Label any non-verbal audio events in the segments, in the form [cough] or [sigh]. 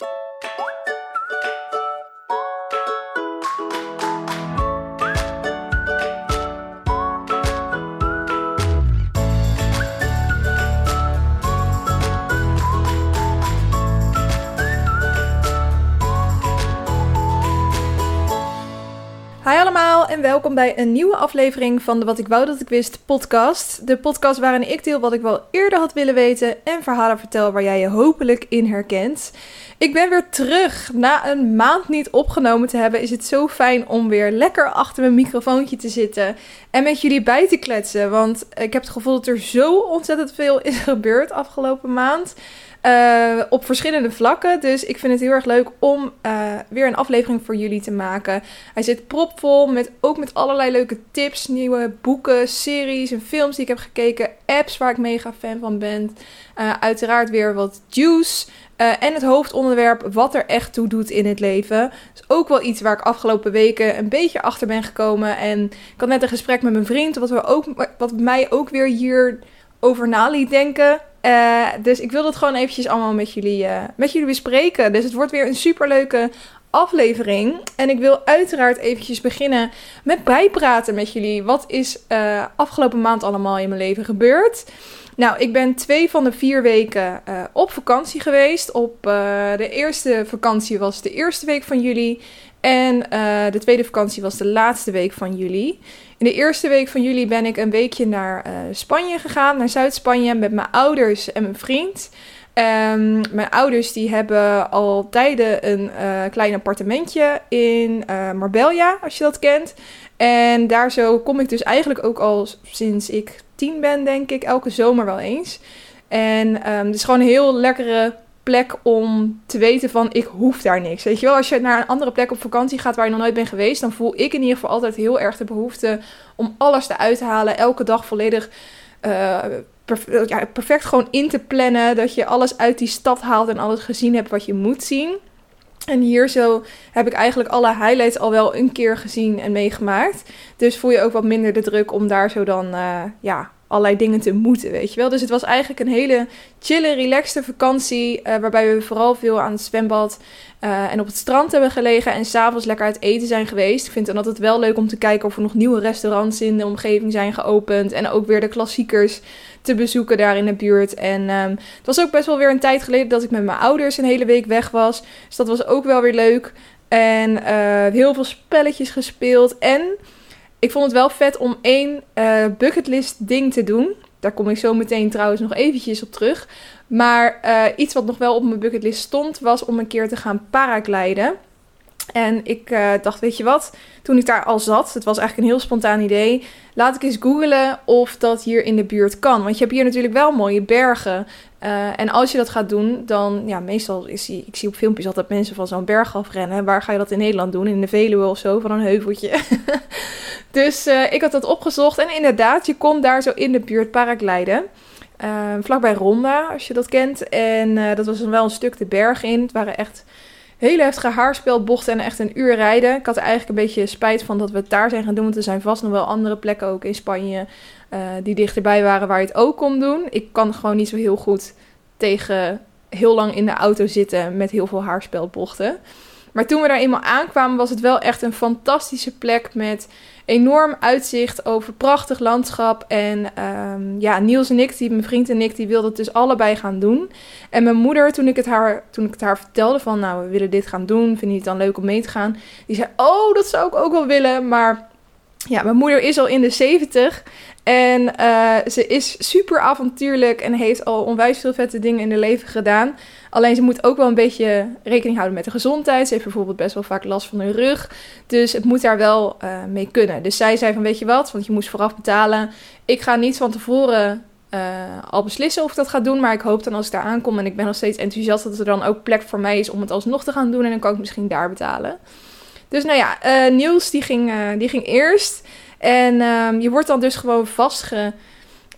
you welkom bij een nieuwe aflevering van de Wat ik wou dat ik wist podcast. De podcast waarin ik deel wat ik wel eerder had willen weten en verhalen vertel waar jij je hopelijk in herkent. Ik ben weer terug. Na een maand niet opgenomen te hebben is het zo fijn om weer lekker achter mijn microfoontje te zitten en met jullie bij te kletsen. Want ik heb het gevoel dat er zo ontzettend veel is [laughs] gebeurd afgelopen maand. Uh, op verschillende vlakken. Dus ik vind het heel erg leuk om uh, weer een aflevering voor jullie te maken. Hij zit propvol met ook met allerlei leuke tips, nieuwe boeken, series en films die ik heb gekeken, apps waar ik mega fan van ben. Uh, uiteraard weer wat juice. en het hoofdonderwerp wat er echt toe doet in het leven. is ook wel iets waar ik afgelopen weken een beetje achter ben gekomen. En ik had net een gesprek met mijn vriend, wat, we ook, wat mij ook weer hier over na liet denken. Uh, dus ik wil dat gewoon eventjes allemaal met jullie, uh, met jullie bespreken. Dus het wordt weer een superleuke aflevering. En ik wil uiteraard eventjes beginnen met bijpraten met jullie. Wat is uh, afgelopen maand allemaal in mijn leven gebeurd? Nou, ik ben twee van de vier weken op vakantie geweest. Op de eerste vakantie was de eerste week van juli. En de tweede vakantie was de laatste week van juli. In de eerste week van juli ben ik een weekje naar uh, Spanje gegaan, naar Zuid-Spanje, met mijn ouders en mijn vriend. Um, mijn ouders die hebben al tijden een uh, klein appartementje in uh, Marbella, als je dat kent. En daar zo kom ik dus eigenlijk ook al sinds ik tien ben, denk ik, elke zomer wel eens. En um, het is gewoon een heel lekkere plek om te weten van ik hoef daar niks. Weet je wel, als je naar een andere plek op vakantie gaat waar je nog nooit bent geweest, dan voel ik in ieder geval altijd heel erg de behoefte om alles eruit te halen, elke dag volledig uh, perf ja, perfect gewoon in te plannen, dat je alles uit die stad haalt en alles gezien hebt wat je moet zien. En hier zo heb ik eigenlijk alle highlights al wel een keer gezien en meegemaakt. Dus voel je ook wat minder de druk om daar zo dan uh, ja, allerlei dingen te moeten, weet je wel. Dus het was eigenlijk een hele chille, relaxte vakantie. Uh, waarbij we vooral veel aan het zwembad uh, en op het strand hebben gelegen. En s'avonds lekker uit eten zijn geweest. Ik vind dan altijd wel leuk om te kijken of er nog nieuwe restaurants in de omgeving zijn geopend. En ook weer de klassiekers te bezoeken daar in de buurt. En um, het was ook best wel weer een tijd geleden dat ik met mijn ouders een hele week weg was. Dus dat was ook wel weer leuk. En uh, heel veel spelletjes gespeeld. En ik vond het wel vet om één uh, bucketlist ding te doen. Daar kom ik zo meteen trouwens nog eventjes op terug. Maar uh, iets wat nog wel op mijn bucketlist stond, was om een keer te gaan paragliden. En ik uh, dacht, weet je wat, toen ik daar al zat, het was eigenlijk een heel spontaan idee, laat ik eens googlen of dat hier in de buurt kan. Want je hebt hier natuurlijk wel mooie bergen. Uh, en als je dat gaat doen, dan, ja, meestal is die, ik zie op filmpjes altijd mensen van zo'n berg afrennen. Waar ga je dat in Nederland doen? In de Veluwe of zo, van een heuveltje. [laughs] dus uh, ik had dat opgezocht en inderdaad, je kon daar zo in de buurt paragliden. Vlakbij Ronda, als je dat kent. En dat was dan wel een stuk de berg in. Het waren echt hele heftige haarspelbochten en echt een uur rijden. Ik had eigenlijk een beetje spijt van dat we het daar zijn gaan doen. Want er zijn vast nog wel andere plekken ook in Spanje uh, die dichterbij waren waar je het ook kon doen. Ik kan gewoon niet zo heel goed tegen heel lang in de auto zitten met heel veel haarspelbochten. Maar toen we daar eenmaal aankwamen, was het wel echt een fantastische plek met enorm uitzicht over prachtig landschap. En um, ja, Niels en ik, die, mijn vriend en ik, die wilden het dus allebei gaan doen. En mijn moeder, toen ik het haar, toen ik het haar vertelde van, nou, we willen dit gaan doen, vind je het dan leuk om mee te gaan? Die zei, oh, dat zou ik ook wel willen, maar ja, mijn moeder is al in de 70 en uh, ze is super avontuurlijk en heeft al onwijs veel vette dingen in haar leven gedaan. Alleen ze moet ook wel een beetje rekening houden met de gezondheid. Ze heeft bijvoorbeeld best wel vaak last van haar rug. Dus het moet daar wel uh, mee kunnen. Dus zij zei van weet je wat, want je moest vooraf betalen. Ik ga niet van tevoren uh, al beslissen of ik dat ga doen. Maar ik hoop dan als ik daar aankom en ik ben nog steeds enthousiast dat er dan ook plek voor mij is om het alsnog te gaan doen. En dan kan ik misschien daar betalen. Dus nou ja, uh, Niels die ging, die ging eerst. En um, je wordt dan dus gewoon vastge,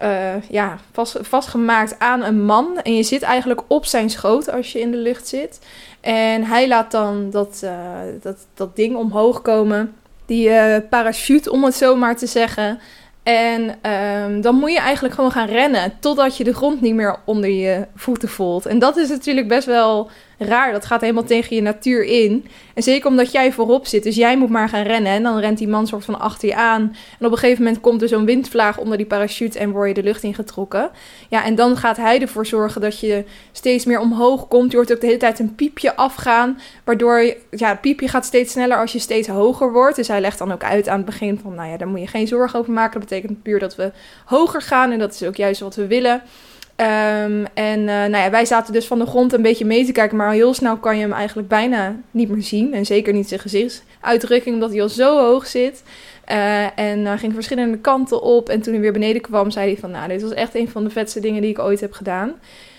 uh, ja, vast, vastgemaakt aan een man. En je zit eigenlijk op zijn schoot als je in de lucht zit. En hij laat dan dat, uh, dat, dat ding omhoog komen. Die uh, parachute, om het zo maar te zeggen. En um, dan moet je eigenlijk gewoon gaan rennen totdat je de grond niet meer onder je voeten voelt. En dat is natuurlijk best wel raar. Dat gaat helemaal tegen je natuur in. En zeker omdat jij voorop zit. Dus jij moet maar gaan rennen. En dan rent die man soort van achter je aan. En op een gegeven moment komt er zo'n windvlaag onder die parachute en word je de lucht ingetrokken. Ja, en dan gaat hij ervoor zorgen dat je steeds meer omhoog komt. Je hoort ook de hele tijd een piepje afgaan. Waardoor ja, het piepje gaat steeds sneller als je steeds hoger wordt. Dus hij legt dan ook uit aan het begin van, nou ja, daar moet je geen zorgen over maken. Dat betekent puur dat we hoger gaan. En dat is ook juist wat we willen. Um, en uh, nou ja, wij zaten dus van de grond een beetje mee te kijken, maar heel snel kan je hem eigenlijk bijna niet meer zien. En zeker niet zijn gezichtsuitdrukking, omdat hij al zo hoog zit. Uh, en uh, ging verschillende kanten op. En toen hij weer beneden kwam, zei hij van, nou, dit was echt een van de vetste dingen die ik ooit heb gedaan.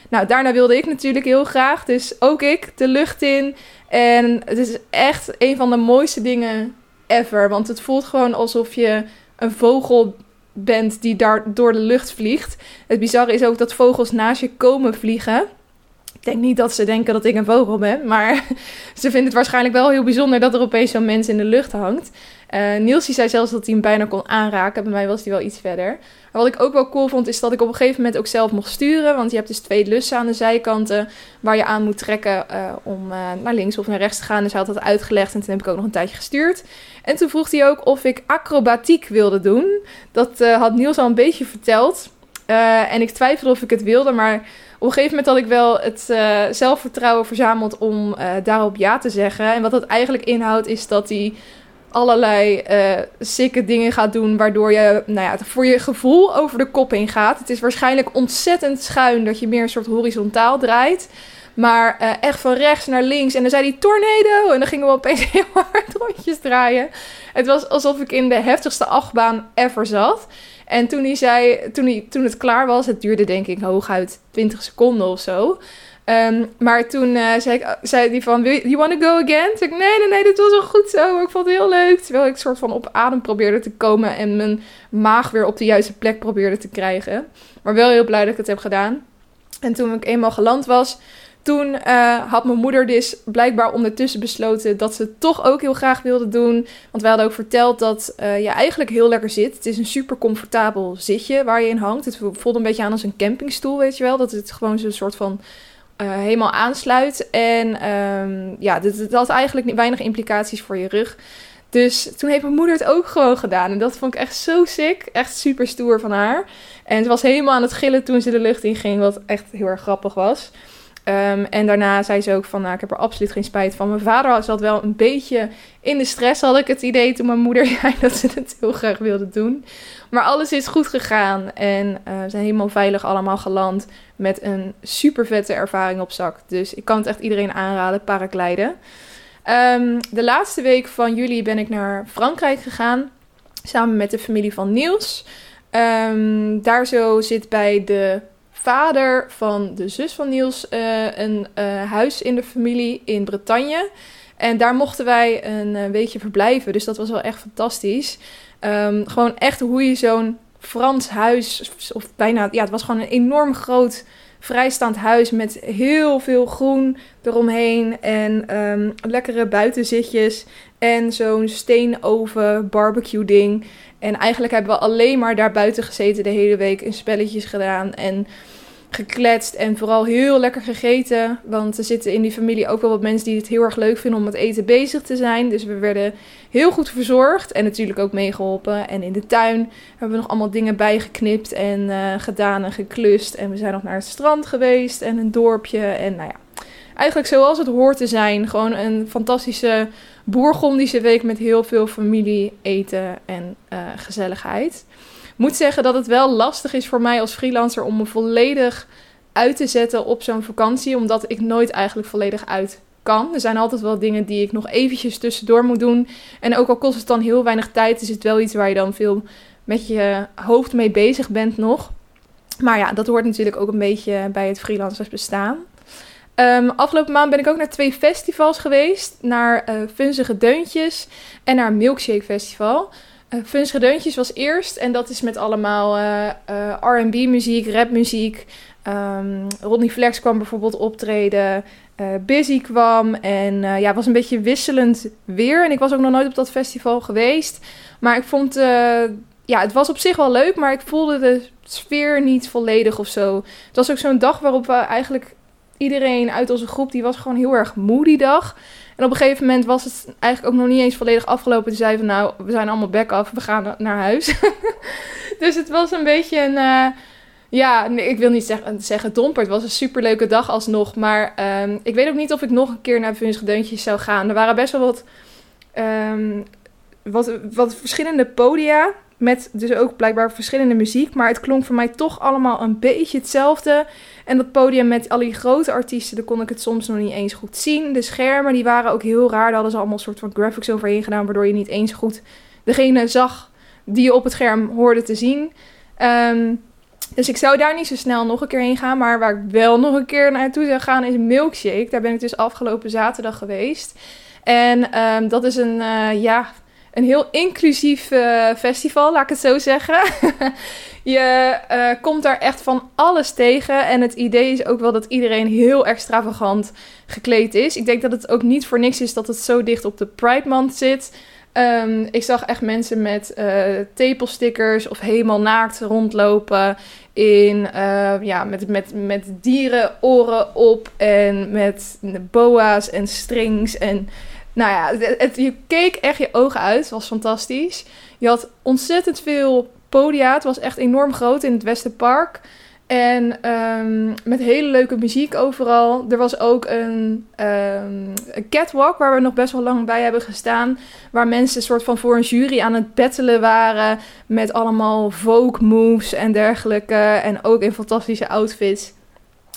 Nou, daarna wilde ik natuurlijk heel graag, dus ook ik de lucht in. En het is echt een van de mooiste dingen ever, want het voelt gewoon alsof je een vogel bent die daar door de lucht vliegt. Het bizarre is ook dat vogels naast je komen vliegen. Ik denk niet dat ze denken dat ik een vogel ben, maar [laughs] ze vinden het waarschijnlijk wel heel bijzonder dat er opeens zo'n mens in de lucht hangt. Uh, Niels zei zelfs dat hij hem bijna kon aanraken. Bij mij was hij wel iets verder. Maar wat ik ook wel cool vond, is dat ik op een gegeven moment ook zelf mocht sturen. Want je hebt dus twee lussen aan de zijkanten waar je aan moet trekken uh, om uh, naar links of naar rechts te gaan. Dus hij had dat uitgelegd en toen heb ik ook nog een tijdje gestuurd. En toen vroeg hij ook of ik acrobatiek wilde doen. Dat had Niels al een beetje verteld. en ik twijfelde of ik het wilde, maar op een gegeven moment had ik wel het zelfvertrouwen verzameld om daarop ja te zeggen. En wat dat eigenlijk inhoudt is dat hij allerlei uh, sikke dingen gaat doen, waardoor je nou ja, voor je gevoel over de kop heen gaat. Het is waarschijnlijk ontzettend schuin dat je meer een soort horizontaal draait. Maar uh, echt van rechts naar links. En dan zei hij tornado. En dan gingen we opeens [laughs] heel hard rondjes draaien. Het was alsof ik in de heftigste achtbaan ever zat. En toen hij zei, toen, toen het klaar was, het duurde denk ik hooguit 20 seconden of zo. Um, maar toen uh, zei, ik, zei hij van, you want to go again? Toen ik, nee, nee, nee, dit was wel goed zo. Ik vond het heel leuk. Terwijl ik soort van op adem probeerde te komen en mijn maag weer op de juiste plek probeerde te krijgen. Maar wel heel blij dat ik het heb gedaan. En toen ik eenmaal geland was, toen uh, had mijn moeder dus blijkbaar ondertussen besloten dat ze het toch ook heel graag wilde doen. Want wij hadden ook verteld dat je eigenlijk heel lekker zit. Het is een super comfortabel zitje waar je in hangt. Het voelt een beetje aan als een campingstoel, weet je wel. Dat het gewoon zo'n soort van uh, helemaal aansluit. En um, ja, dit, had eigenlijk weinig implicaties voor je rug. Dus toen heeft mijn moeder het ook gewoon gedaan. En dat vond ik echt zo sick. Echt super stoer van haar. En ze was helemaal aan het gillen toen ze de lucht in ging. Wat echt heel erg grappig was. Um, en daarna zei ze ook van, nou, ik heb er absoluut geen spijt van. Mijn vader zat wel een beetje in de stress, had ik het idee toen mijn moeder [laughs] zei dat ze het heel graag wilde doen. Maar alles is goed gegaan en uh, we zijn helemaal veilig allemaal geland met een super vette ervaring op zak. Dus ik kan het echt iedereen aanraden, paragliden. Um, de laatste week van juli ben ik naar Frankrijk gegaan, samen met de familie van Niels. Um, daar zo zit bij de vader van de zus van Niels uh, een uh, huis in de familie in Bretagne. En daar mochten wij een uh, weekje verblijven. Dus dat was wel echt fantastisch. Um, gewoon echt hoe je zo'n Frans huis, of bijna, ja, het was gewoon een enorm groot vrijstaand huis met heel veel groen eromheen en um, lekkere buitenzitjes en zo'n steenoven barbecue ding. En eigenlijk hebben we alleen maar daar buiten gezeten de hele week en spelletjes gedaan en gekletst en vooral heel lekker gegeten. Want er zitten in die familie ook wel wat mensen die het heel erg leuk vinden om met eten bezig te zijn. Dus we werden heel goed verzorgd en natuurlijk ook meegeholpen. En in de tuin hebben we nog allemaal dingen bijgeknipt en uh, gedaan en geklust. En we zijn nog naar het strand geweest en een dorpje. En nou ja, eigenlijk zoals het hoort te zijn. Gewoon een fantastische bourgondische week met heel veel familie, eten en uh, gezelligheid moet zeggen dat het wel lastig is voor mij als freelancer om me volledig uit te zetten op zo'n vakantie, omdat ik nooit eigenlijk volledig uit kan. Er zijn altijd wel dingen die ik nog eventjes tussendoor moet doen. En ook al kost het dan heel weinig tijd, is het wel iets waar je dan veel met je hoofd mee bezig bent nog. Maar ja, dat hoort natuurlijk ook een beetje bij het freelancers bestaan. Um, afgelopen maand ben ik ook naar twee festivals geweest. Naar uh, Funzige Deuntjes en naar Milkshake Festival. Uh, Funs Gedeuntjes was eerst en dat is met allemaal uh, uh, R&B muziek, rapmuziek. Um, Rodney Flex kwam bijvoorbeeld optreden. Busy kwam en ja, het was een beetje wisselend weer. En ik was ook nog nooit op dat festival geweest. Maar ik vond, ja, het was op zich wel leuk, maar ik voelde de sfeer niet volledig of zo. Het was ook zo'n dag waarop we eigenlijk iedereen uit onze groep die was gewoon heel erg moe die dag. Op een gegeven moment was het eigenlijk ook nog niet eens volledig afgelopen. Toen zei van nou, we zijn allemaal back af, we gaan naar huis. [laughs] dus het was een beetje een... Uh, ja, nee, ik wil niet zeggen, zeggen domper. Het was een superleuke dag alsnog. Maar um, ik weet ook niet of ik nog een keer naar Vunsige Deuntjes zou gaan. Er waren best wel wat, um, wat, wat verschillende podia. Met dus ook blijkbaar verschillende muziek. Maar het klonk voor mij toch allemaal een beetje hetzelfde. En dat podium met al die grote artiesten, daar kon ik het soms nog niet eens goed zien. De schermen die waren ook heel raar. Daar hadden ze allemaal soort van graphics overheen gedaan. Waardoor je niet eens goed degene zag die je op het scherm hoorde te zien. Um, dus ik zou daar niet zo snel nog een keer heen gaan. Maar waar ik wel nog een keer naartoe zou gaan is Milkshake. Daar ben ik dus afgelopen zaterdag geweest. En um, dat is een, uh, ja, een heel inclusief uh, festival, laat ik het zo zeggen. [laughs] je uh, komt daar echt van alles tegen. En het idee is ook wel dat iedereen heel extravagant gekleed is. Ik denk dat het ook niet voor niks is dat het zo dicht op de Pride Month zit. Um, ik zag echt mensen met uh, tepelstickers of helemaal naakt rondlopen. In, ja, met, met, met dierenoren op en met boa's en strings. En nou ja, het, je keek echt je ogen uit. Het was fantastisch. Je had ontzettend veel podia. Het was echt enorm groot in het Westenpark. En um, met hele leuke muziek overal. Er was ook een, um, een, catwalk waar we nog best wel lang bij hebben gestaan. Waar mensen soort van voor een jury aan het battelen waren. Met allemaal folk moves en dergelijke. En ook in fantastische outfits.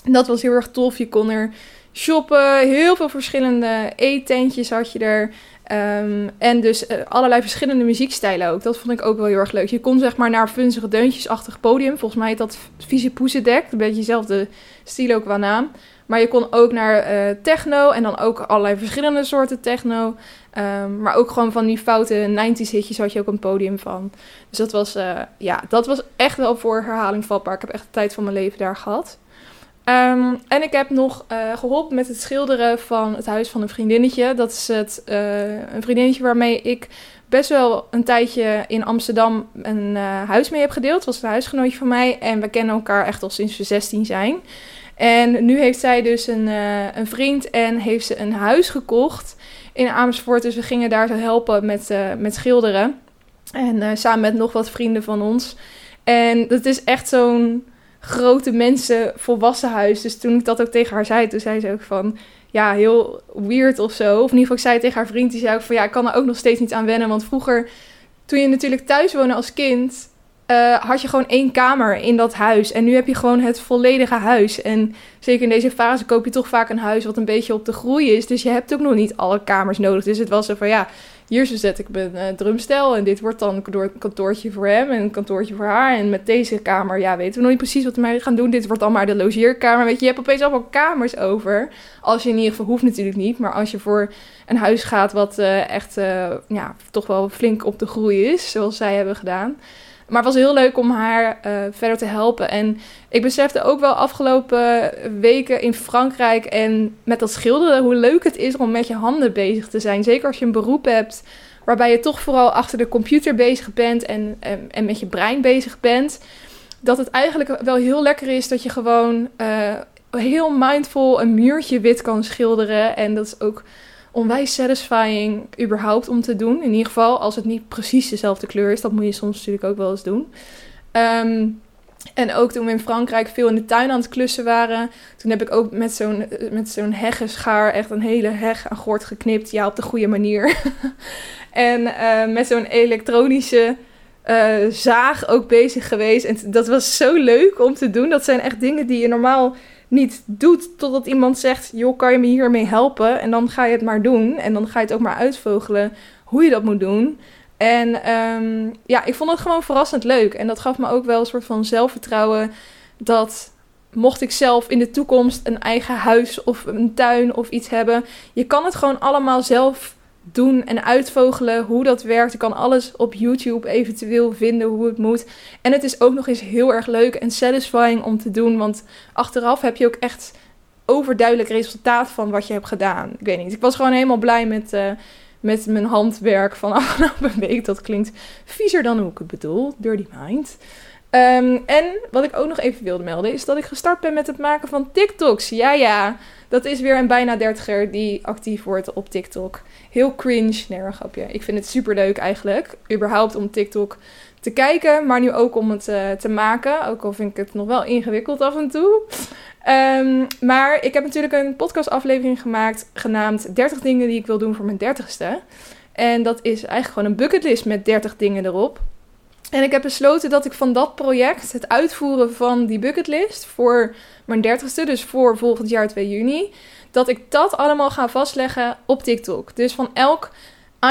Dat was heel erg tof. Je kon er shoppen. Heel veel verschillende eetentjes had je er. Um, en dus uh, allerlei verschillende muziekstijlen ook. Dat vond ik ook wel heel erg leuk. Je kon zeg maar naar funzige deuntjesachtig podium. Volgens mij heet dat Vieze Poezendek. Een beetje dezelfde stijl ook qua naam. Maar je kon ook naar uh, techno en dan ook allerlei verschillende soorten techno. Um, maar ook gewoon van die foute 90s hitjes had je ook een podium van. Dus dat was, uh, ja, dat was echt wel voor herhaling vatbaar. Ik heb echt de tijd van mijn leven daar gehad. Um, en ik heb nog uh, geholpen met het schilderen van het huis van een vriendinnetje. Dat is het, uh, een vriendinnetje waarmee ik best wel een tijdje in Amsterdam een uh, huis mee heb gedeeld. Het was een huisgenootje van mij en we kennen elkaar echt al sinds we 16 zijn. En nu heeft zij dus een, een vriend en heeft ze een huis gekocht in Amersfoort. Dus we gingen daar zo helpen met, met schilderen. En samen met nog wat vrienden van ons. En dat is echt zo'n grote mensen volwassen huis. Dus toen ik dat ook tegen haar zei, toen zei ze ook van ja, heel weird of zo. Of in ieder geval, ik zei tegen haar vriend, die zei ook van ja, ik kan er ook nog steeds niet aan wennen. Want vroeger, toen je natuurlijk thuis woonde als kind, uh, had je gewoon één kamer in dat huis. En nu heb je gewoon het volledige huis. En zeker in deze fase koop je toch vaak een huis wat een beetje op de groei is. Dus je hebt ook nog niet alle kamers nodig. Dus het was zo van ja, hier zo zet ik mijn uh, drumstel en dit wordt dan een kantoortje voor hem en een kantoortje voor haar. En met deze kamer, ja, weten we nog niet precies wat we gaan doen. Dit wordt dan maar de logeerkamer. Weet je, je hebt opeens allemaal kamers over. Als je in ieder geval hoeft natuurlijk niet, maar als je voor een huis gaat wat uh, echt, uh, ja, toch wel flink op de groei is, zoals zij hebben gedaan. Maar het was heel leuk om haar uh, verder te helpen. En ik besefte ook wel afgelopen weken in Frankrijk en met dat schilderen hoe leuk het is om met je handen bezig te zijn. Zeker als je een beroep hebt waarbij je toch vooral achter de computer bezig bent en, en, met je brein bezig bent. Dat het eigenlijk wel heel lekker is dat je gewoon uh, heel mindful een muurtje wit kan schilderen. En dat is ook onwijs satisfying überhaupt om te doen. In ieder geval als het niet precies dezelfde kleur is. Dat moet je soms natuurlijk ook wel eens doen. Um, en ook toen we in Frankrijk veel in de tuin aan het klussen waren. Toen heb ik ook met zo'n, met zo'n heggenschaar echt een hele heg aan gort geknipt. Ja, op de goede manier. [laughs] en uh, met zo'n elektronische uh, zaag ook bezig geweest. En dat was zo leuk om te doen. Dat zijn echt dingen die je normaal niet doet totdat iemand zegt: joh, kan je me hiermee helpen? En dan ga je het maar doen. En dan ga je het ook maar uitvogelen hoe je dat moet doen. En um, ja, ik vond het gewoon verrassend leuk. En dat gaf me ook wel een soort van zelfvertrouwen dat mocht ik zelf in de toekomst een eigen huis of een tuin of iets hebben, je kan het gewoon allemaal zelf doen en uitvogelen hoe dat werkt. Je kan alles op YouTube eventueel vinden hoe het moet. En het is ook nog eens heel erg leuk en satisfying om te doen, want achteraf heb je ook echt overduidelijk resultaat van wat je hebt gedaan. Ik weet niet, ik was gewoon helemaal blij met, uh, met mijn handwerk van [laughs] afgelopen week. Dat klinkt viezer dan hoe ik het bedoel, dirty mind. Ehm, en wat ik ook nog even wilde melden is dat ik gestart ben met het maken van TikToks. Ja, ja. Dat is weer een bijna dertiger die actief wordt op TikTok. Heel cringe. Nee, een grapje. Ik vind het super leuk eigenlijk. Überhaupt om TikTok te kijken, maar nu ook om het uh, te maken. Ook al vind ik het nog wel ingewikkeld af en toe. Um, maar ik heb natuurlijk een podcastaflevering gemaakt genaamd 30 dingen die ik wil doen voor mijn 30ste. En dat is eigenlijk gewoon een bucketlist met 30 dingen erop. En ik heb besloten dat ik van dat project, het uitvoeren van die bucketlist voor mijn 30ste, dus voor volgend jaar 2 juni, dat ik dat allemaal ga vastleggen op TikTok. Dus van elk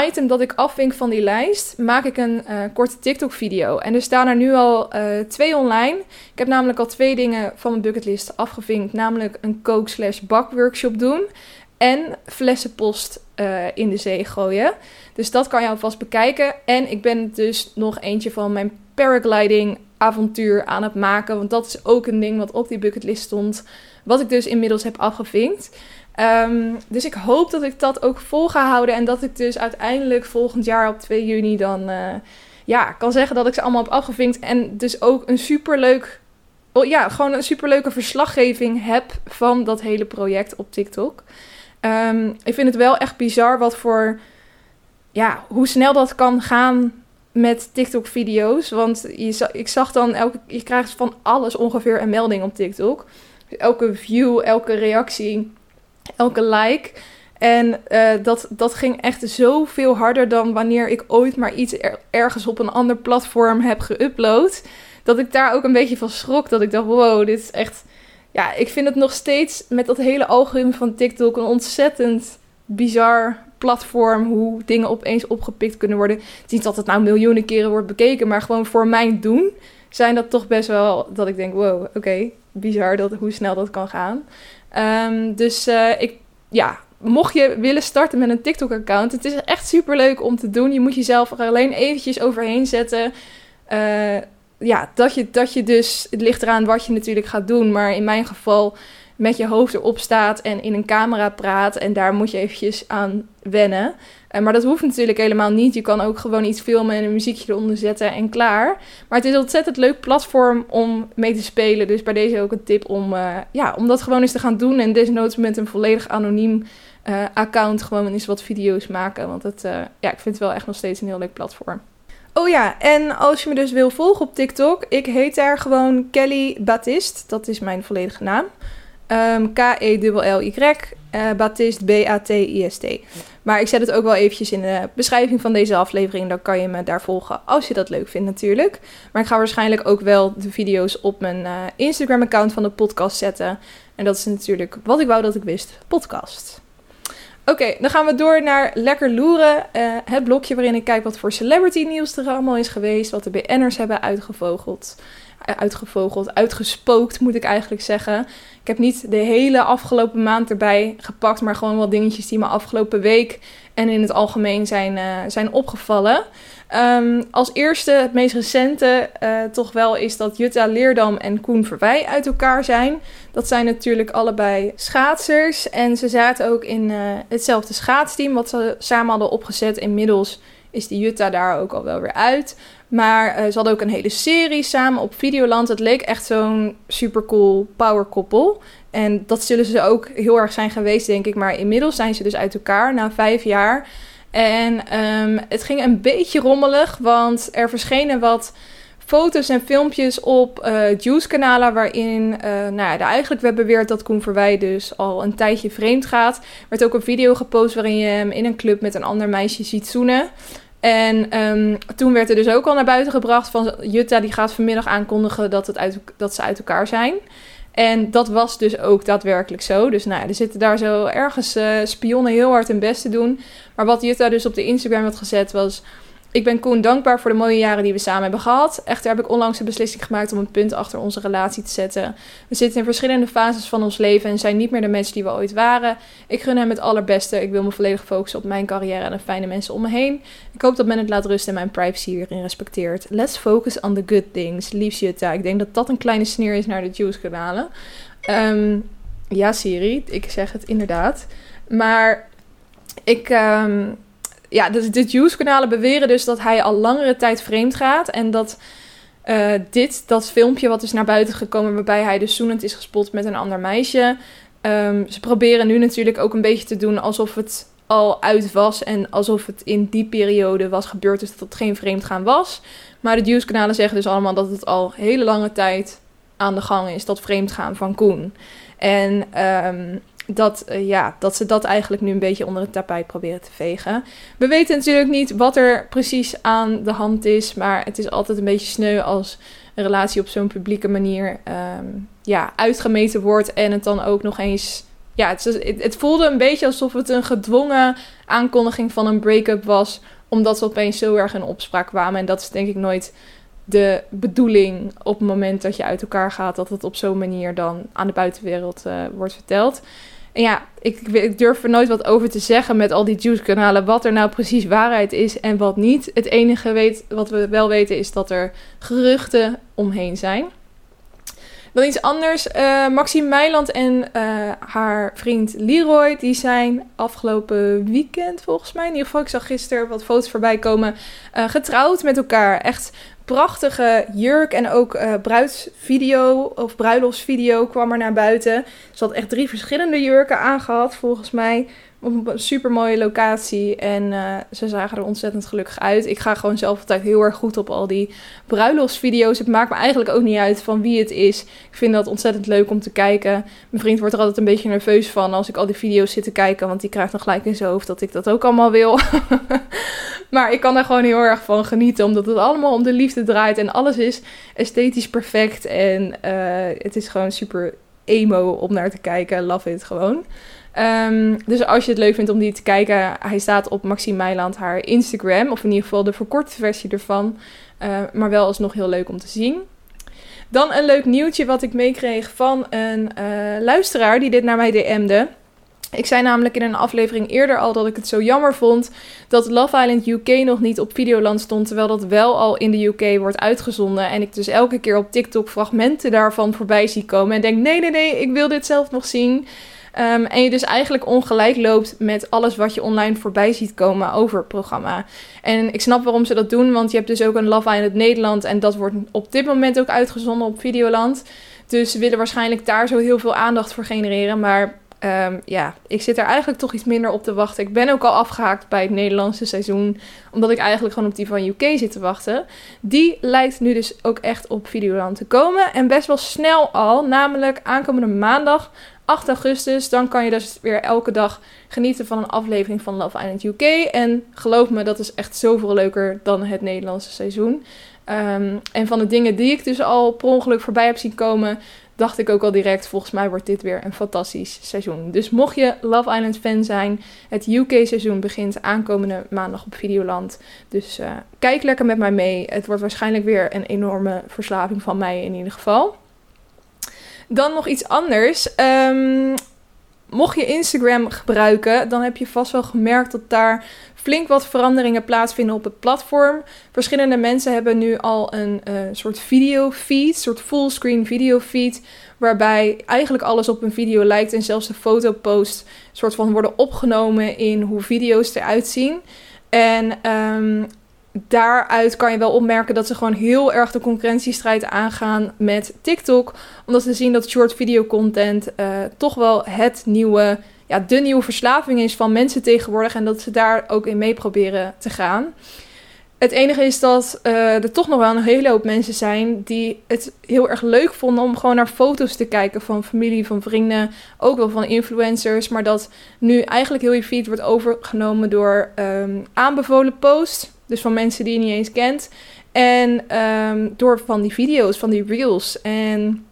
item dat ik afvink van die lijst, maak ik een uh, korte TikTok-video. En er staan er nu al uh, twee online. Ik heb namelijk al twee dingen van mijn bucketlist afgevinkt. Namelijk een kook slash bakworkshop doen. En flessenpost uh, in de zee gooien. Dus dat kan je alvast bekijken. En ik ben dus nog eentje van mijn paragliding avontuur aan het maken. Want dat is ook een ding wat op die bucketlist stond. Wat ik dus inmiddels heb afgevinkt. Um, dus ik hoop dat ik dat ook vol ga houden. En dat ik dus uiteindelijk volgend jaar op 2 juni dan uh, ja, kan zeggen dat ik ze allemaal heb afgevinkt. En dus ook een superleuk. Oh, ja, gewoon een superleuke verslaggeving heb van dat hele project op TikTok. Um, ik vind het wel echt bizar wat voor. Ja, hoe snel dat kan gaan met TikTok-video's. Want je, ik zag dan elke. Je krijgt van alles ongeveer een melding op TikTok. Elke view, elke reactie elke like. En uh, dat, dat ging echt zoveel harder dan wanneer ik ooit maar iets ergens op een ander platform heb geüpload. Dat ik daar ook een beetje van schrok. Dat ik dacht, wow, dit is echt... Ja, ik vind het nog steeds met dat hele algoritme van TikTok een ontzettend bizar platform. Hoe dingen opeens opgepikt kunnen worden. Het is dat het nou miljoenen keren wordt bekeken, maar gewoon voor mijn doen zijn dat toch best wel dat ik denk, wow, oké, bizar dat, hoe snel dat kan gaan. Um, dus uh, ik, ja, mocht je willen starten met een TikTok-account, het is echt super leuk om te doen. Je moet jezelf er alleen eventjes overheen zetten. Uh, ja, dat je, dat je dus, het ligt eraan wat je natuurlijk gaat doen, maar in mijn geval met je hoofd erop staat en in een camera praat. En daar moet je eventjes aan wennen. Uh, maar dat hoeft natuurlijk helemaal niet. Je kan ook gewoon iets filmen en een muziekje eronder zetten en klaar. Maar het is een ontzettend leuk platform om mee te spelen. Dus bij deze ook een tip om, uh, ja, om dat gewoon eens te gaan doen. En desnoods met een volledig anoniem uh, account gewoon eens wat video's maken. Want het, ja, ik vind het wel echt nog steeds een heel leuk platform. Oh ja, en als je me dus wil volgen op TikTok, ik heet daar gewoon Kelly Batist. Dat is mijn volledige naam. Um, K-E-L-L-Y. Uh, Baptist, B-A-T-I-S-T. Maar ik zet het ook wel eventjes in de beschrijving van deze aflevering. Dan kan je me daar volgen als je dat leuk vindt natuurlijk. Maar ik ga waarschijnlijk ook wel de video's op mijn uh, Instagram-account van de podcast zetten. En dat is natuurlijk wat ik wou dat ik wist, podcast. Oké, dan gaan we door naar Lekker Loeren. Uh, het blokje waarin ik kijk wat voor celebrity nieuws er allemaal is geweest. Wat de BN'ers hebben uitgevogeld uitgevogeld, uitgespookt moet ik eigenlijk zeggen. Ik heb niet de hele afgelopen maand erbij gepakt, maar gewoon wel dingetjes die me afgelopen week en in het algemeen zijn, uh, zijn opgevallen. Um, als eerste, het meest recente, uh, toch wel is dat Jutta Leerdam en Koen Verwij uit elkaar zijn. Dat zijn natuurlijk allebei schaatsers en ze zaten ook in uh, hetzelfde schaatsteam wat ze samen hadden opgezet. Inmiddels is die Jutta daar ook al wel weer uit. Maar uh, ze hadden ook een hele serie samen op Videoland. Het leek echt zo'n super cool power koppel. En dat zullen ze ook heel erg zijn geweest, denk ik. Maar inmiddels zijn ze dus uit elkaar na vijf jaar. En um, het ging een beetje rommelig, want er verschenen wat foto's en filmpjes op uh, Juice-kanalen waarin uh, nou ja, eigenlijk werd beweerd dat Koen Verwij dus al een tijdje vreemd gaat. Er werd ook een video gepost waarin je hem in een club met een ander meisje ziet zoenen. En um, toen werd er dus ook al naar buiten gebracht van Jutta die gaat vanmiddag aankondigen dat, het uit, dat ze uit elkaar zijn. En dat was dus ook daadwerkelijk zo. Dus nou ja, er zitten daar zo ergens uh, spionnen heel hard hun best te doen. Maar wat Jutta dus op de Instagram had gezet was... Ik ben Koen dankbaar voor de mooie jaren die we samen hebben gehad. Echter heb ik onlangs de beslissing gemaakt om een punt achter onze relatie te zetten. We zitten in verschillende fases van ons leven en zijn niet meer de mensen die we ooit waren. Ik gun hem het allerbeste. Ik wil me volledig focussen op mijn carrière en de fijne mensen om me heen. Ik hoop dat men het laat rusten en mijn privacy hierin respecteert. Let's focus on the good things. Liefst Jutta. Ik denk dat dat een kleine sneer is naar de Juice-kanalen. Um, ja, Siri. Ik zeg het inderdaad. Maar ik... Um, ja, de, de Juice-kanalen beweren dus dat hij al langere tijd vreemd gaat. En dat Uh, dit, dat filmpje wat is naar buiten gekomen waarbij hij dus zoenend is gespot met een ander meisje. Um, ze proberen nu natuurlijk ook een beetje te doen alsof het al uit was en alsof het in die periode was gebeurd, dus dat het geen vreemdgaan was. Maar de nieuwskanalen zeggen dus allemaal dat het al hele lange tijd aan de gang is, dat vreemdgaan van Koen. En um, dat, uh, ja, dat ze dat eigenlijk nu een beetje onder het tapijt proberen te vegen. We weten natuurlijk niet wat er precies aan de hand is, maar het is altijd een beetje sneu als een relatie op zo'n publieke manier um, ja, uitgemeten wordt en het dan ook nog eens. Ja, het, het, voelde een beetje alsof het een gedwongen aankondiging van een break-up was, omdat ze opeens zo erg in opspraak kwamen. En dat is denk ik nooit de bedoeling op het moment dat je uit elkaar gaat, dat het op zo'n manier dan aan de buitenwereld uh, wordt verteld. Ja, ik, ik, durf er nooit wat over te zeggen met al die juice-kanalen, wat er nou precies waarheid is en wat niet. Het enige weet, wat we wel weten is dat er geruchten omheen zijn. Dan iets anders. Uh, Maxime Meiland en uh, haar vriend Leroy, die zijn afgelopen weekend volgens mij, in ieder geval, ik zag gisteren wat foto's voorbij komen, uh, getrouwd met elkaar. Echt prachtige jurk en ook uh, bruidsvideo of bruiloftsvideo kwam er naar buiten. Ze had echt drie verschillende jurken aangehad volgens mij op een super mooie locatie. En uh, ze zagen er ontzettend gelukkig uit. Ik ga gewoon zelf altijd heel erg goed op al die bruiloftsvideo's. Het maakt me eigenlijk ook niet uit van wie het is. Ik vind dat ontzettend leuk om te kijken. Mijn vriend wordt er altijd een beetje nerveus van als ik al die video's zit te kijken. Want die krijgt dan gelijk in zijn hoofd dat ik dat ook allemaal wil. [laughs] maar ik kan daar gewoon heel erg van genieten. Omdat het allemaal om de liefde draait. En alles is esthetisch perfect. En uh, het is gewoon super emo om naar te kijken. Love it gewoon. Um, dus als je het leuk vindt om die te kijken, hij staat op Maxime Meiland haar Instagram, of in ieder geval de verkorte versie ervan. Uh, maar wel alsnog heel leuk om te zien. Dan een leuk nieuwtje wat ik meekreeg van een uh, luisteraar die dit naar mij DM'de. Ik zei namelijk in een aflevering eerder al dat ik het zo jammer vond dat Love Island UK nog niet op Videoland stond, terwijl dat wel al in de UK wordt uitgezonden. En ik dus elke keer op TikTok fragmenten daarvan voorbij zie komen en denk: nee, nee, nee, ik wil dit zelf nog zien. Um, en je dus eigenlijk ongelijk loopt met alles wat je online voorbij ziet komen over het programma. En ik snap waarom ze dat doen, want je hebt dus ook een Love Island Nederland. En dat wordt op dit moment ook uitgezonden op Videoland. Dus ze willen waarschijnlijk daar zo heel veel aandacht voor genereren. Maar Um, ja, ik zit er eigenlijk toch iets minder op te wachten. Ik ben ook al afgehaakt bij het Nederlandse seizoen, omdat ik eigenlijk gewoon op die van UK zit te wachten. Die lijkt nu dus ook echt op Videoland te komen en best wel snel al, namelijk aankomende maandag 8 augustus. Dan kan je dus weer elke dag genieten van een aflevering van Love Island UK. En geloof me, dat is echt zoveel leuker dan het Nederlandse seizoen. Um, en van de dingen die ik dus al per ongeluk voorbij heb zien komen, dacht ik ook al direct, volgens mij wordt dit weer een fantastisch seizoen. Dus mocht je Love Island fan zijn, het UK seizoen begint aankomende maandag op Videoland. Dus uh, kijk lekker met mij mee. Het wordt waarschijnlijk weer een enorme verslaving van mij in ieder geval. Dan nog iets anders. Um, mocht je Instagram gebruiken, dan heb je vast wel gemerkt dat daar flink wat veranderingen plaatsvinden op het platform. Verschillende mensen hebben nu al een uh, soort videofeed, soort fullscreen videofeed, waarbij eigenlijk alles op een video lijkt en zelfs de fotopost soort van worden opgenomen in hoe video's eruit zien. En um, daaruit kan je wel opmerken dat ze gewoon heel erg de concurrentiestrijd aangaan met TikTok. Omdat ze zien dat short video content uh, toch wel het nieuwe, ja, de nieuwe verslaving is van mensen tegenwoordig. En dat ze daar ook in mee proberen te gaan. Het enige is dat uh, er toch nog wel een hele hoop mensen zijn die het heel erg leuk vonden om gewoon naar foto's te kijken van familie, van vrienden, ook wel van influencers. Maar dat nu eigenlijk heel je feed wordt overgenomen door um, aanbevolen posts. Dus van mensen die je niet eens kent. En um, door van die video's, van die reels. En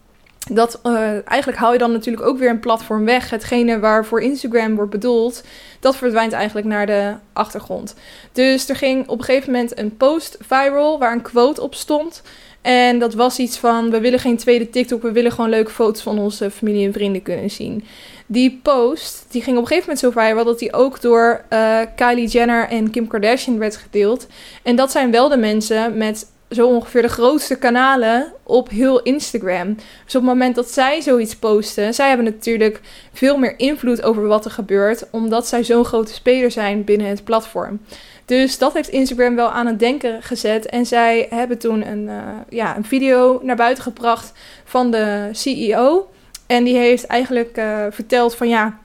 dat uh, eigenlijk haal je dan natuurlijk ook weer een platform weg. Hetgene waarvoor Instagram wordt bedoeld, dat verdwijnt eigenlijk naar de achtergrond. Dus er ging op een gegeven moment een post viral waar een quote op stond. En dat was iets van: we willen geen tweede TikTok, we willen gewoon leuke foto's van onze familie en vrienden kunnen zien. Die post, die ging op een gegeven moment zo viral dat die ook door uh, Kylie Jenner en Kim Kardashian werd gedeeld. En dat zijn wel de mensen met zo ongeveer de grootste kanalen op heel Instagram. Dus op het moment dat zij zoiets posten, zij hebben natuurlijk veel meer invloed over wat er gebeurt, omdat zij zo'n grote speler zijn binnen het platform. Dus dat heeft Instagram wel aan het denken gezet. En zij hebben toen een, uh, ja, een video naar buiten gebracht van de CEO. En die heeft eigenlijk uh, verteld van ja,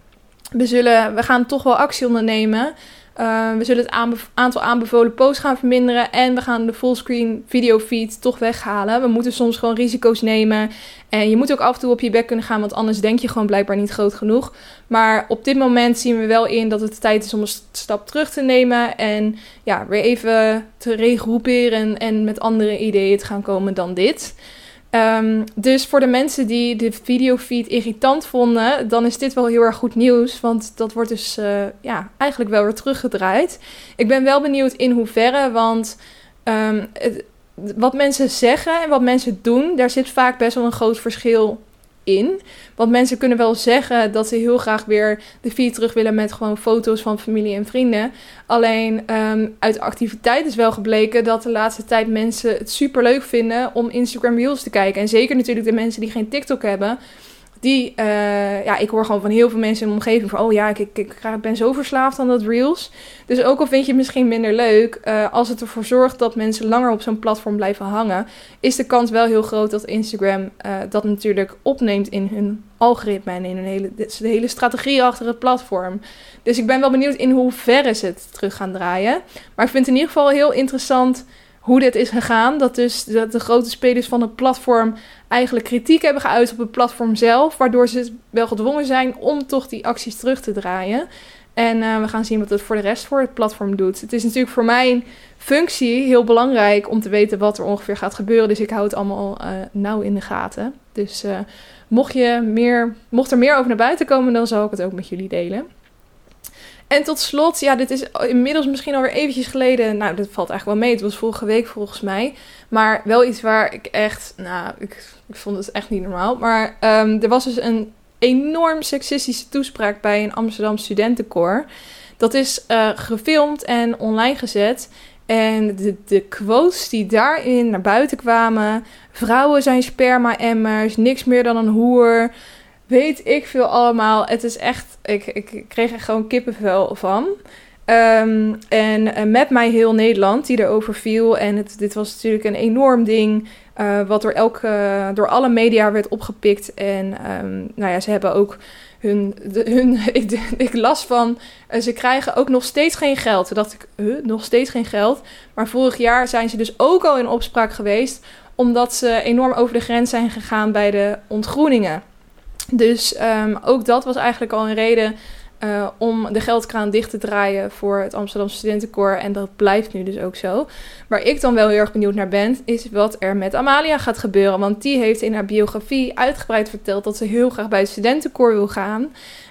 we, zullen, we gaan toch wel actie ondernemen. Uh, we zullen het aantal aanbevolen posts gaan verminderen. En we gaan de fullscreen videofeed toch weghalen. We moeten soms gewoon risico's nemen. En je moet ook af en toe op je bek kunnen gaan. Want anders denk je gewoon blijkbaar niet groot genoeg. Maar op dit moment zien we wel in dat het tijd is om een stap terug te nemen. En ja, weer even te regroeperen. En met andere ideeën te gaan komen dan dit. Um, dus voor de mensen die de videofeed irritant vonden, dan is dit wel heel erg goed nieuws. Want dat wordt dus uh, ja, eigenlijk wel weer teruggedraaid. Ik ben wel benieuwd in hoeverre, want het, wat mensen zeggen en wat mensen doen, daar zit vaak best wel een groot verschil in. Want mensen kunnen wel zeggen dat ze heel graag weer de feed terug willen met gewoon foto's van familie en vrienden. Alleen um, uit activiteit is wel gebleken dat de laatste tijd mensen het super leuk vinden om Instagram Reels te kijken. En zeker natuurlijk de mensen die geen TikTok hebben die, uh, ja, ik hoor gewoon van heel veel mensen in de omgeving van, oh ja, ik, ik, ik ben zo verslaafd aan dat Reels. Dus ook al vind je het misschien minder leuk, uh, als het ervoor zorgt dat mensen langer op zo'n platform blijven hangen, is de kans wel heel groot dat Instagram uh, dat natuurlijk opneemt in hun algoritme en in hun hele, de hele strategie achter het platform. Dus ik ben wel benieuwd in hoeverre ze het terug gaan draaien. Maar ik vind het in ieder geval heel interessant hoe dit is gegaan. Dat dus de, de, grote spelers van het platform eigenlijk kritiek hebben geuit op het platform zelf. Waardoor ze wel gedwongen zijn om toch die acties terug te draaien. En uh, we gaan zien wat het voor de rest voor het platform doet. Het is natuurlijk voor mijn functie heel belangrijk om te weten wat er ongeveer gaat gebeuren. Dus ik hou het allemaal uh, nauw in de gaten. Dus uh, mocht, je meer, mocht er meer over naar buiten komen, dan zal ik het ook met jullie delen. En tot slot, ja, dit is inmiddels misschien alweer eventjes geleden. Nou, dat valt eigenlijk wel mee. Het was vorige week volgens mij. Maar wel iets waar ik echt, nou, ik, vond het echt niet normaal. Maar um, er was dus een enorm seksistische toespraak bij een Amsterdam studentenkoor. Dat is uh, gefilmd en online gezet. En de, de quotes die daarin naar buiten kwamen. Vrouwen zijn sperma-emmers, niks meer dan een hoer weet ik veel allemaal. Het is echt, ik, ik kreeg er gewoon kippenvel van. Um, en uh, met mij heel Nederland die erover viel. En het, dit was natuurlijk een enorm ding. Uh, wat door, elke, door alle media werd opgepikt. En um, nou ja, ze hebben ook hun. Hun [laughs] ik, las van. Uh, ze krijgen ook nog steeds geen geld. Toen dacht ik, nog steeds geen geld. Maar vorig jaar zijn ze dus ook al in opspraak geweest. Omdat ze enorm over de grens zijn gegaan bij de ontgroeningen. Dus um, ook dat was eigenlijk al een reden uh, om de geldkraan dicht te draaien voor het Amsterdam Studentenkoor. En dat blijft nu dus ook zo. Waar ik dan wel heel erg benieuwd naar ben, is wat er met Amalia gaat gebeuren. Want die heeft in haar biografie uitgebreid verteld dat ze heel graag bij het studentenkoor wil gaan.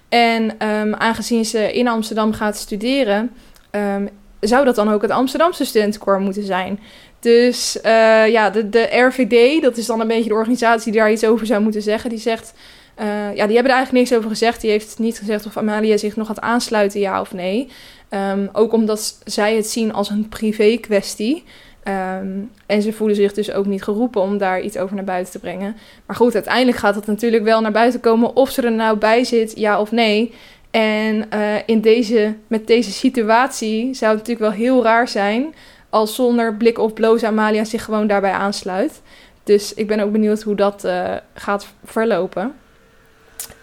En um, aangezien ze in Amsterdam gaat studeren, um, zou dat dan ook het Amsterdamse studentenkoor moeten zijn. Dus uh, ja, de, de RVD, dat is dan een beetje de organisatie die daar iets over zou moeten zeggen, die zegt. Uh, ja, die hebben er eigenlijk niks over gezegd. Die heeft niet gezegd of Amalia zich nog gaat aansluiten, ja of nee. Um, ook omdat zij het zien als een privé kwestie. Um, en ze voelen zich dus ook niet geroepen om daar iets over naar buiten te brengen. Maar goed, uiteindelijk gaat het natuurlijk wel naar buiten komen of ze er nou bij zit, ja of nee. En uh, in deze, met deze situatie zou het natuurlijk wel heel raar zijn als zonder blik of bloos Amalia zich gewoon daarbij aansluit. Dus ik ben ook benieuwd hoe dat uh, gaat verlopen.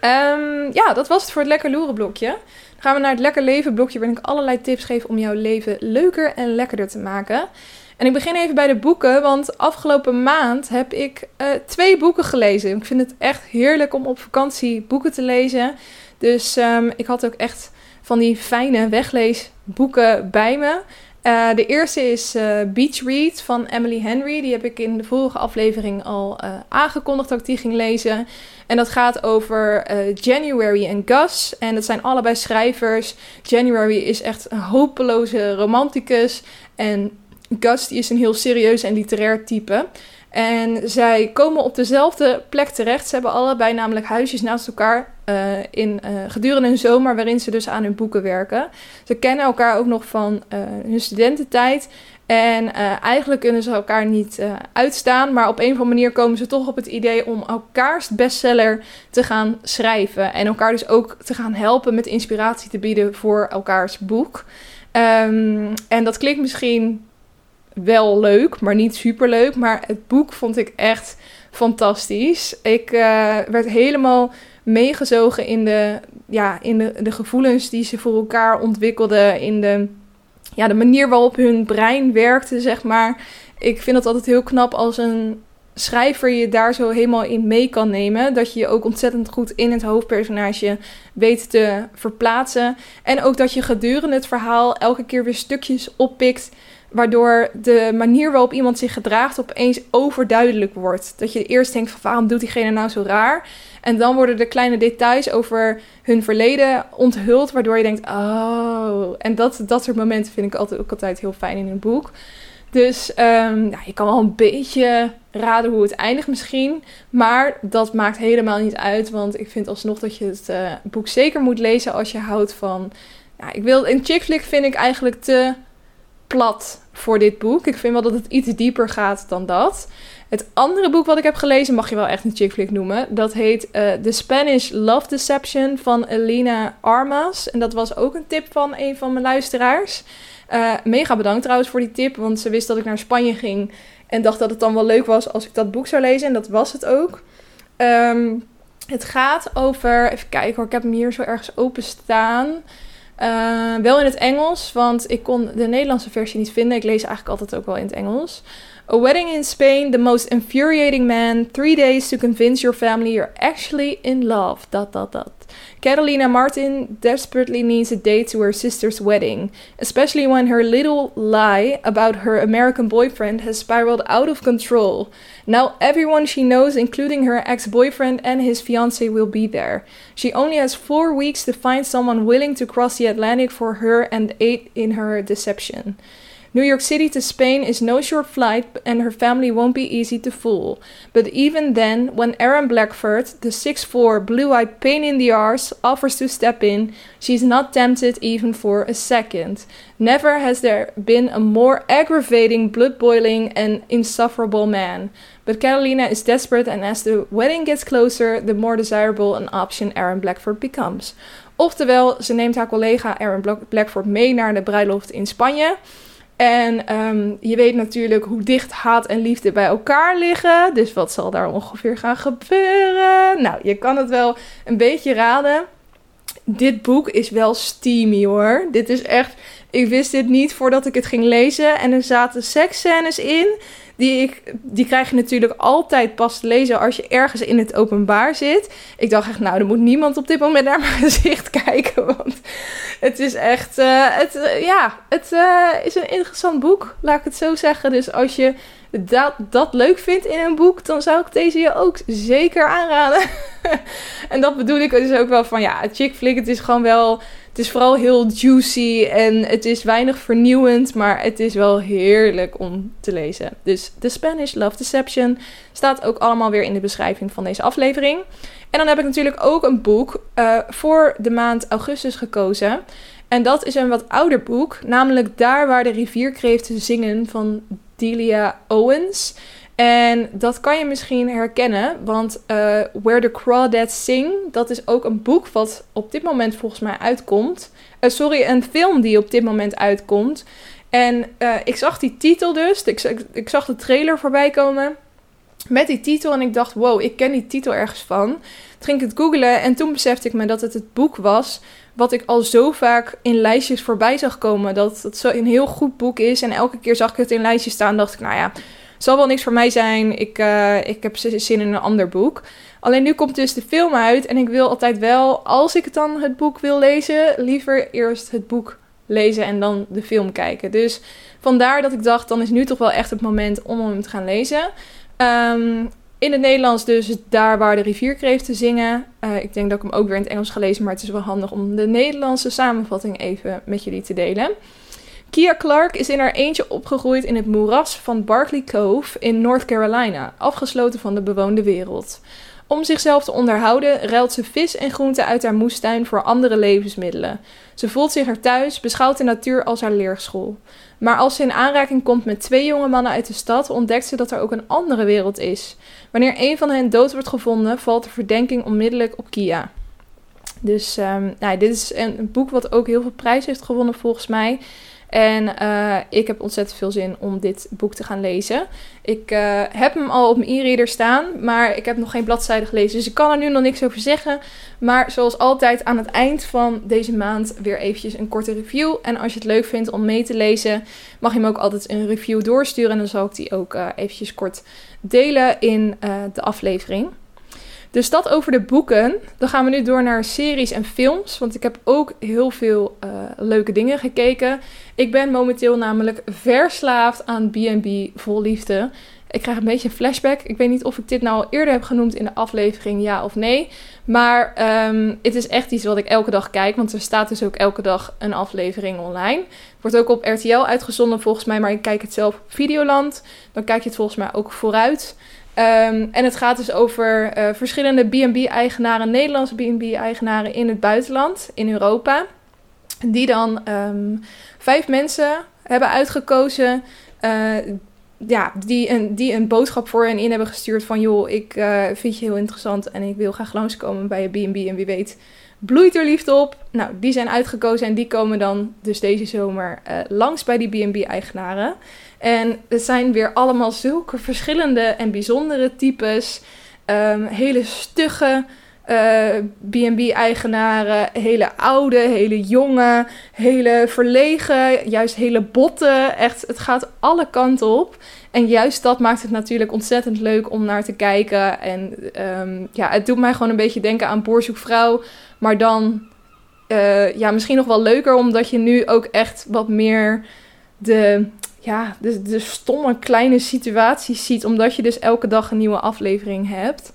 Um, ja, dat was het voor het Lekker Loeren blokje. Dan gaan we naar het Lekker Leven blokje, waarin ik allerlei tips geef om jouw leven leuker en lekkerder te maken. En ik begin even bij de boeken, want afgelopen maand heb ik uh, twee boeken gelezen. Ik vind het echt heerlijk om op vakantie boeken te lezen. Dus um, ik had ook echt van die fijne wegleesboeken bij me. Uh, de eerste is uh, Beach Read van Emily Henry. Die heb ik in de vorige aflevering al uh, aangekondigd dat ik die ging lezen. En dat gaat over January en Gus. En dat zijn allebei schrijvers. January is echt een hopeloze romanticus. En Gus die is een heel serieus en literair type. En zij komen op dezelfde plek terecht. Ze hebben allebei namelijk huisjes naast elkaar uh, in, uh, gedurende een zomer waarin ze dus aan hun boeken werken. Ze kennen elkaar ook nog van uh, hun studententijd. En eigenlijk kunnen ze elkaar niet uitstaan. Maar op een of andere manier komen ze toch op het idee om elkaars bestseller te gaan schrijven. En elkaar dus ook te gaan helpen met inspiratie te bieden voor elkaars boek. Um, en dat klinkt misschien wel leuk, maar niet super leuk. Maar het boek vond ik echt fantastisch. Ik uh, werd helemaal meegezogen in, de, ja, in de, de gevoelens die ze voor elkaar ontwikkelden. In de, ja, de manier waarop hun brein werkte, zeg maar. Ik vind het altijd heel knap als een schrijver je daar zo helemaal in mee kan nemen. Dat je je ook ontzettend goed in het hoofdpersonage weet te verplaatsen. En ook dat je gedurende het verhaal elke keer weer stukjes oppikt Waardoor de manier waarop iemand zich gedraagt opeens overduidelijk wordt. Dat je eerst denkt van waarom doet diegene nou zo raar? En dan worden de kleine details over hun verleden onthuld. Waardoor je denkt, oh. En dat, dat soort momenten vind ik altijd, ook altijd heel fijn in een boek. Dus um, ja, je kan wel een beetje raden hoe het eindigt misschien. Maar dat maakt helemaal niet uit. Want ik vind alsnog dat je het uh, boek zeker moet lezen als je houdt van... Ja, ik wil, een chick flick vind ik eigenlijk te plat voor dit boek. Ik vind wel dat het iets dieper gaat dan dat. Het andere boek wat ik heb gelezen mag je wel echt een chick flick noemen. Dat heet uh, The Spanish Love Deception van Elena Armas. En dat was ook een tip van een van mijn luisteraars. Uh, mega bedankt trouwens voor die tip, want ze wist dat ik naar Spanje ging. En dacht dat het dan wel leuk was als ik dat boek zou lezen. En dat was het ook. Um, het gaat over. Even kijken hoor, ik heb hem hier zo ergens open staan. Uh, wel in het Engels, want ik kon de Nederlandse versie niet vinden. Ik lees eigenlijk altijd ook wel in het Engels. A wedding in Spain, the most infuriating man. Three days to convince your family you're actually in love. Dat, dat, dat. Catalina Martin desperately needs a date to her sister's wedding, especially when her little lie about her American boyfriend has spiraled out of control. Now everyone she knows, including her ex boyfriend and his fiance, will be there. She only has four weeks to find someone willing to cross the Atlantic for her and aid in her deception. New York City to Spain is no short flight, and her family won't be easy to fool. But even then, when Aaron Blackford, the 6'4, blue eyed pain in the arse, offers to step in, she's not tempted even for a second. Never has there been a more aggravating, blood boiling, and insufferable man. But Catalina is desperate, and as the wedding gets closer, the more desirable an option Aaron Blackford becomes. Oftewel, ze neemt haar collega Aaron Blackford mee naar de bruiloft in Spanje. En um, je weet natuurlijk hoe dicht haat en liefde bij elkaar liggen. Dus wat zal daar ongeveer gaan gebeuren? Nou, je kan het wel een beetje raden. Dit boek is wel steamy hoor. Dit is echt. Ik wist dit niet voordat ik het ging lezen. En er zaten seksscènes in die, die krijg je natuurlijk altijd pas te lezen als je ergens in het openbaar zit. Ik dacht echt, nou, er moet niemand op dit moment naar mijn [laughs] gezicht kijken. Want het is echt, uh, het, uh, ja, het uh, is een interessant boek, laat ik het zo zeggen. Dus als je dat, dat leuk vindt in een boek, dan zou ik deze je ook zeker aanraden. [laughs] en dat bedoel ik dus ook wel van, ja, chick flick, het is gewoon wel het is vooral heel juicy en het is weinig vernieuwend, maar het is wel heerlijk om te lezen. Dus The Spanish Love Deception staat ook allemaal weer in de beschrijving van deze aflevering. En dan heb ik natuurlijk ook een boek uh, voor de maand augustus gekozen. En dat is een wat ouder boek, namelijk Daar waar de rivierkreeften zingen van Delia Owens. En dat kan je misschien herkennen, want uh, Where the Crawdads Sing, dat is ook een boek wat op dit moment volgens mij uitkomt. Uh, sorry, een film die op dit moment uitkomt. En uh, ik zag die titel dus, ik, ik, zag de trailer voorbij komen met die titel en ik dacht, wow, ik ken die titel ergens van. Toen ging ik het googlen en toen besefte ik me dat het het boek was wat ik al zo vaak in lijstjes voorbij zag komen. Dat het zo een heel goed boek is en elke keer zag ik het in lijstjes staan dacht ik, nou ja zal wel niks voor mij zijn. Ik, uh, ik heb zin in een ander boek. Alleen nu komt dus de film uit. En ik wil altijd wel, als ik dan het boek wil lezen, liever eerst het boek lezen en dan de film kijken. Dus vandaar dat ik dacht, dan is nu toch wel echt het moment om hem te gaan lezen. Um, in het Nederlands dus daar waar de rivier te zingen. Uh, ik denk dat ik hem ook weer in het Engels ga lezen, maar het is wel handig om de Nederlandse samenvatting even met jullie te delen. Kia Clark is in haar eentje opgegroeid in het moeras van Barkley Cove in North Carolina, afgesloten van de bewoonde wereld. Om zichzelf te onderhouden ruilt ze vis en groenten uit haar moestuin voor andere levensmiddelen. Ze voelt zich er thuis, beschouwt de natuur als haar leerschool. Maar als ze in aanraking komt met twee jonge mannen uit de stad, ontdekt ze dat er ook een andere wereld is. Wanneer een van hen dood wordt gevonden, valt de verdenking onmiddellijk op Kia. Dus um, nou, dit is een boek wat ook heel veel prijs heeft gewonnen volgens mij. En uh, ik heb ontzettend veel zin om dit boek te gaan lezen. Ik uh, heb hem al op mijn e-reader staan, maar ik heb nog geen bladzijde gelezen. Dus ik kan er nu nog niks over zeggen. Maar zoals altijd aan het eind van deze maand weer eventjes een korte review. En als je het leuk vindt om mee te lezen, mag je me ook altijd een review doorsturen. En dan zal ik die ook uh, eventjes kort delen in de aflevering. Dus dat over de boeken. Dan gaan we nu door naar series en films. Want ik heb ook heel veel uh, leuke dingen gekeken. Ik ben momenteel namelijk verslaafd aan B&B Vol Liefde. Ik krijg een beetje een flashback. Ik weet niet of ik dit nou al eerder heb genoemd in de aflevering, ja of nee. Maar um, het is echt iets wat ik elke dag kijk. Want er staat dus ook elke dag een aflevering online. Wordt ook op RTL uitgezonden volgens mij. Maar ik kijk het zelf op Videoland. Dan kijk je het volgens mij ook vooruit. Um, en het gaat dus over uh, verschillende B&B-eigenaren, Nederlandse B&B-eigenaren in het buitenland, in Europa. Die dan um, vijf mensen hebben uitgekozen uh, ja, die, een, die een boodschap voor hen in hebben gestuurd van... joh, ik uh, vind je heel interessant en ik wil graag langskomen bij je B&B en wie weet bloeit er liefde op. Nou, die zijn uitgekozen en die komen dan dus deze zomer langs bij die B&B-eigenaren. En het zijn weer allemaal zulke verschillende en bijzondere types. Um, hele stugge uh, eh, B&B-eigenaren, hele oude, hele jonge, hele verlegen, juist hele botte. Echt, het gaat alle kanten op. En juist dat maakt het natuurlijk ontzettend leuk om naar te kijken. En um, ja, het doet mij gewoon een beetje denken aan Boerzoekvrouw. Maar dan uh, ja, misschien nog wel leuker, omdat je nu ook echt wat meer de ja, de, de stomme kleine situaties ziet, omdat je dus elke dag een nieuwe aflevering hebt.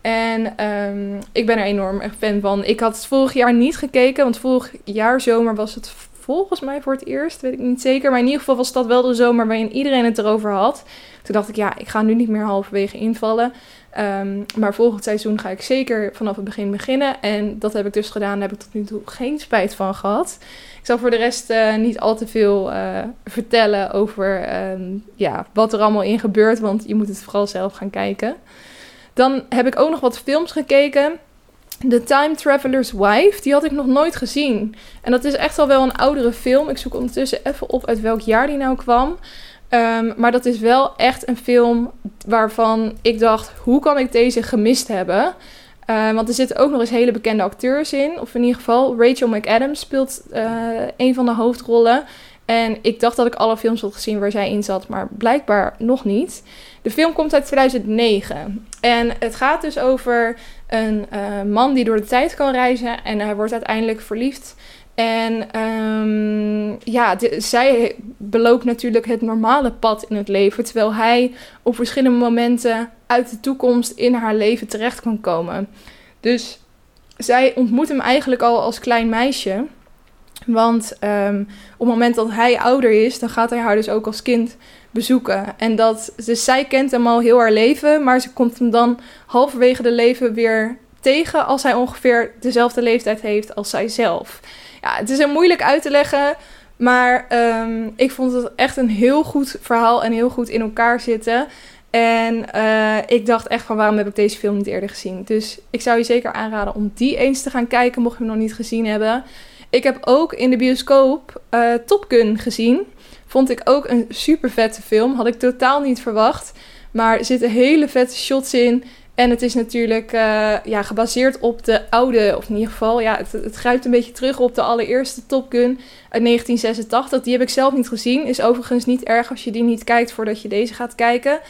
En um, ik ben er enorm fan van. Ik had het vorig jaar niet gekeken, want vorig jaar zomer was het volgens mij voor het eerst, weet ik niet zeker. Maar in ieder geval was dat wel de zomer waarin iedereen het erover had. Toen dacht ik, ja, ik ga nu niet meer halverwege invallen. Um, maar volgend seizoen ga ik zeker vanaf het begin beginnen. En dat heb ik dus gedaan. Daar heb ik tot nu toe geen spijt van gehad. Ik zal voor de rest uh, niet al te veel uh, vertellen over um, ja, wat er allemaal in gebeurt. Want je moet het vooral zelf gaan kijken. Dan heb ik ook nog wat films gekeken. The Time Traveler's Wife, die had ik nog nooit gezien. En dat is echt al wel een oudere film. Ik zoek ondertussen even op uit welk jaar die nou kwam. Um, maar dat is wel echt een film waarvan ik dacht: hoe kan ik deze gemist hebben? Uh, want er zitten ook nog eens hele bekende acteurs in. Of in ieder geval, Rachel McAdams speelt uh, een van de hoofdrollen. En ik dacht dat ik alle films had gezien waar zij in zat, maar blijkbaar nog niet. De film komt uit 2009. En het gaat dus over een uh, man die door de tijd kan reizen. En hij wordt uiteindelijk verliefd en um, ja, zij beloopt natuurlijk het normale pad in het leven, terwijl hij op verschillende momenten uit de toekomst in haar leven terecht kan komen. Dus zij ontmoet hem eigenlijk al als klein meisje. Want um, op het moment dat hij ouder is, dan gaat hij haar dus ook als kind bezoeken. En dat, dus zij kent hem al heel haar leven, maar ze komt hem dan halverwege de leven weer tegen als hij ongeveer dezelfde leeftijd heeft als zijzelf ja, het is heel moeilijk uit te leggen. Maar um, ik vond het echt een heel goed verhaal en heel goed in elkaar zitten. En uh, ik dacht echt van waarom heb ik deze film niet eerder gezien. Dus ik zou je zeker aanraden om die eens te gaan kijken, mocht je hem nog niet gezien hebben. Ik heb ook in de bioscoop uh, Top Gun gezien. Vond ik ook een super vette film. Had ik totaal niet verwacht. Maar er zitten hele vette shots in. En het is natuurlijk uh, ja, gebaseerd op de oude, of in ieder geval, ja, het, het grijpt een beetje terug op de allereerste Top Gun uit 1986. Die heb ik zelf niet gezien. Is overigens niet erg als je die niet kijkt voordat je deze gaat kijken.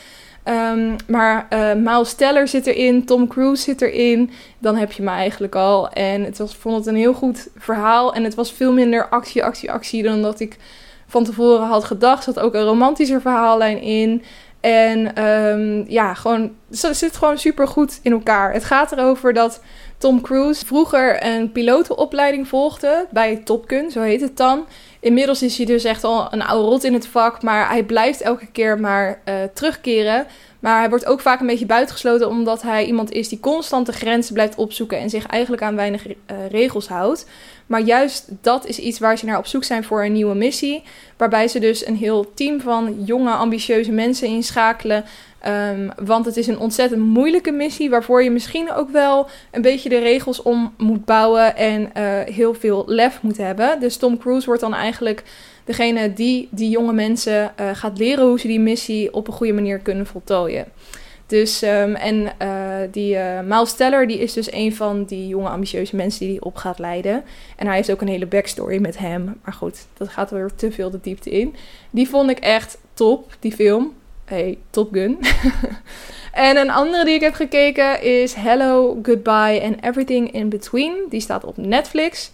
Um, maar uh, Miles Teller zit erin, Tom Cruise zit erin. Dan heb je me eigenlijk al. En het was, vond het een heel goed verhaal. En het was veel minder actie, actie, actie dan dat ik van tevoren had gedacht. Er zat ook een romantischer verhaallijn in. En um, ja, gewoon, het zit gewoon super goed in elkaar. Het gaat erover dat Tom Cruise vroeger een pilotenopleiding volgde bij Top Gun, zo heet het dan. Inmiddels is hij dus echt al een oude rot in het vak, maar hij blijft elke keer maar uh, terugkeren. Maar hij wordt ook vaak een beetje buitengesloten omdat hij iemand is die constant de grenzen blijft opzoeken en zich eigenlijk aan weinig uh, regels houdt. Maar juist dat is iets waar ze naar op zoek zijn voor een nieuwe missie. Waarbij ze dus een heel team van jonge, ambitieuze mensen inschakelen. Um, want het is een ontzettend moeilijke missie waarvoor je misschien ook wel een beetje de regels om moet bouwen en uh, heel veel lef moet hebben. Dus Tom Cruise wordt dan eigenlijk degene die die jonge mensen uh, gaat leren hoe ze die missie op een goede manier kunnen voltooien. Dus, um, en uh, die uh, Miles Teller, die is dus een van die jonge ambitieuze mensen die hij op gaat leiden. En hij heeft ook een hele backstory met hem. Maar goed, dat gaat weer te veel de diepte in. Die vond ik echt top, die film. Hey, Top Gun. [laughs] en een andere die ik heb gekeken is Hello, Goodbye and Everything in Between. Die staat op Netflix.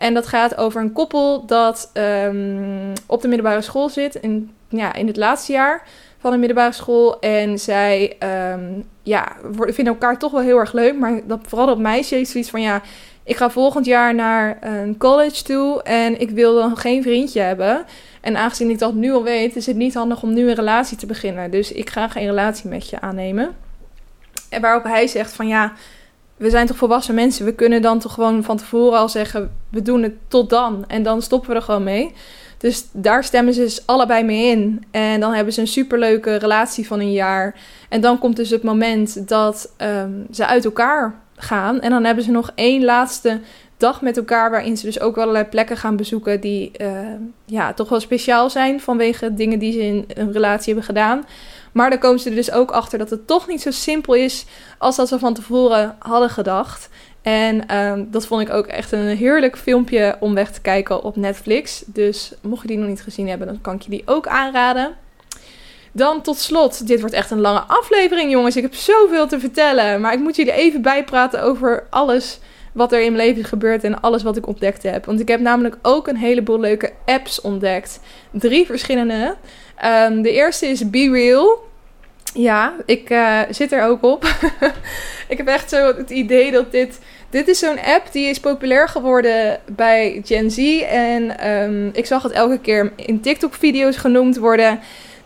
En dat gaat over een koppel dat um, op de middelbare school zit. In, ja, in het laatste jaar van de middelbare school. En zij um, ja, vinden elkaar toch wel heel erg leuk. Maar dat, vooral dat meisje heeft zoiets van ja. Ik ga volgend jaar naar een college toe en ik wil dan geen vriendje hebben. En aangezien ik dat nu al weet, is het niet handig om nu een relatie te beginnen. Dus ik ga geen relatie met je aannemen. En waarop hij zegt van ja, we zijn toch volwassen mensen. We kunnen dan toch gewoon van tevoren al zeggen, we doen het tot dan. En dan stoppen we er gewoon mee. Dus daar stemmen ze dus allebei mee in. En dan hebben ze een superleuke relatie van een jaar. En dan komt dus het moment dat um, ze uit elkaar gaan. En dan hebben ze nog één laatste dag met elkaar, waarin ze dus ook allerlei plekken gaan bezoeken die uh, ja, toch wel speciaal zijn vanwege dingen die ze in een relatie hebben gedaan. Maar dan komen ze er dus ook achter dat het toch niet zo simpel is als dat ze van tevoren hadden gedacht. En um, dat vond ik ook echt een heerlijk filmpje om weg te kijken op Netflix. Dus mocht je die nog niet gezien hebben, dan kan ik je die ook aanraden. Dan tot slot, dit wordt echt een lange aflevering, jongens. Ik heb zoveel te vertellen. Maar ik moet jullie even bijpraten over alles wat er in mijn leven gebeurt en alles wat ik ontdekt heb. Want ik heb namelijk ook een heleboel leuke apps ontdekt. Drie verschillende. Um, de eerste is Be Real. Ja, ik uh, zit er ook op. [laughs] ik heb echt zo het idee dat dit. Dit is zo'n app die is populair geworden bij Gen Z. En um, ik zag het elke keer in TikTok-video's genoemd worden.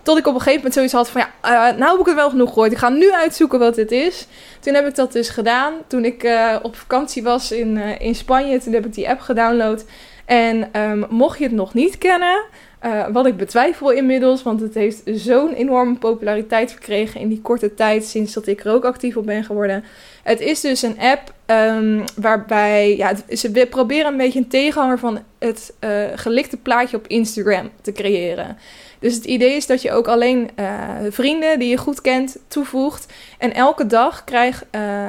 Tot ik op een gegeven moment zoiets had van ja, uh, nou heb ik het wel genoeg gehoord. Ik ga nu uitzoeken wat dit is. Toen heb ik dat dus gedaan. Toen ik uh, op vakantie was in, uh, in Spanje, toen heb ik die app gedownload. En um, mocht je het nog niet kennen, wat ik betwijfel inmiddels, want het heeft zo'n enorme populariteit verkregen in die korte tijd sinds dat ik er ook actief op ben geworden. Het is dus een app um, waarbij ja, ze proberen een beetje een tegenhanger van het gelikte plaatje op Instagram te creëren. Dus het idee is dat je ook alleen uh, vrienden die je goed kent toevoegt. En elke dag uh,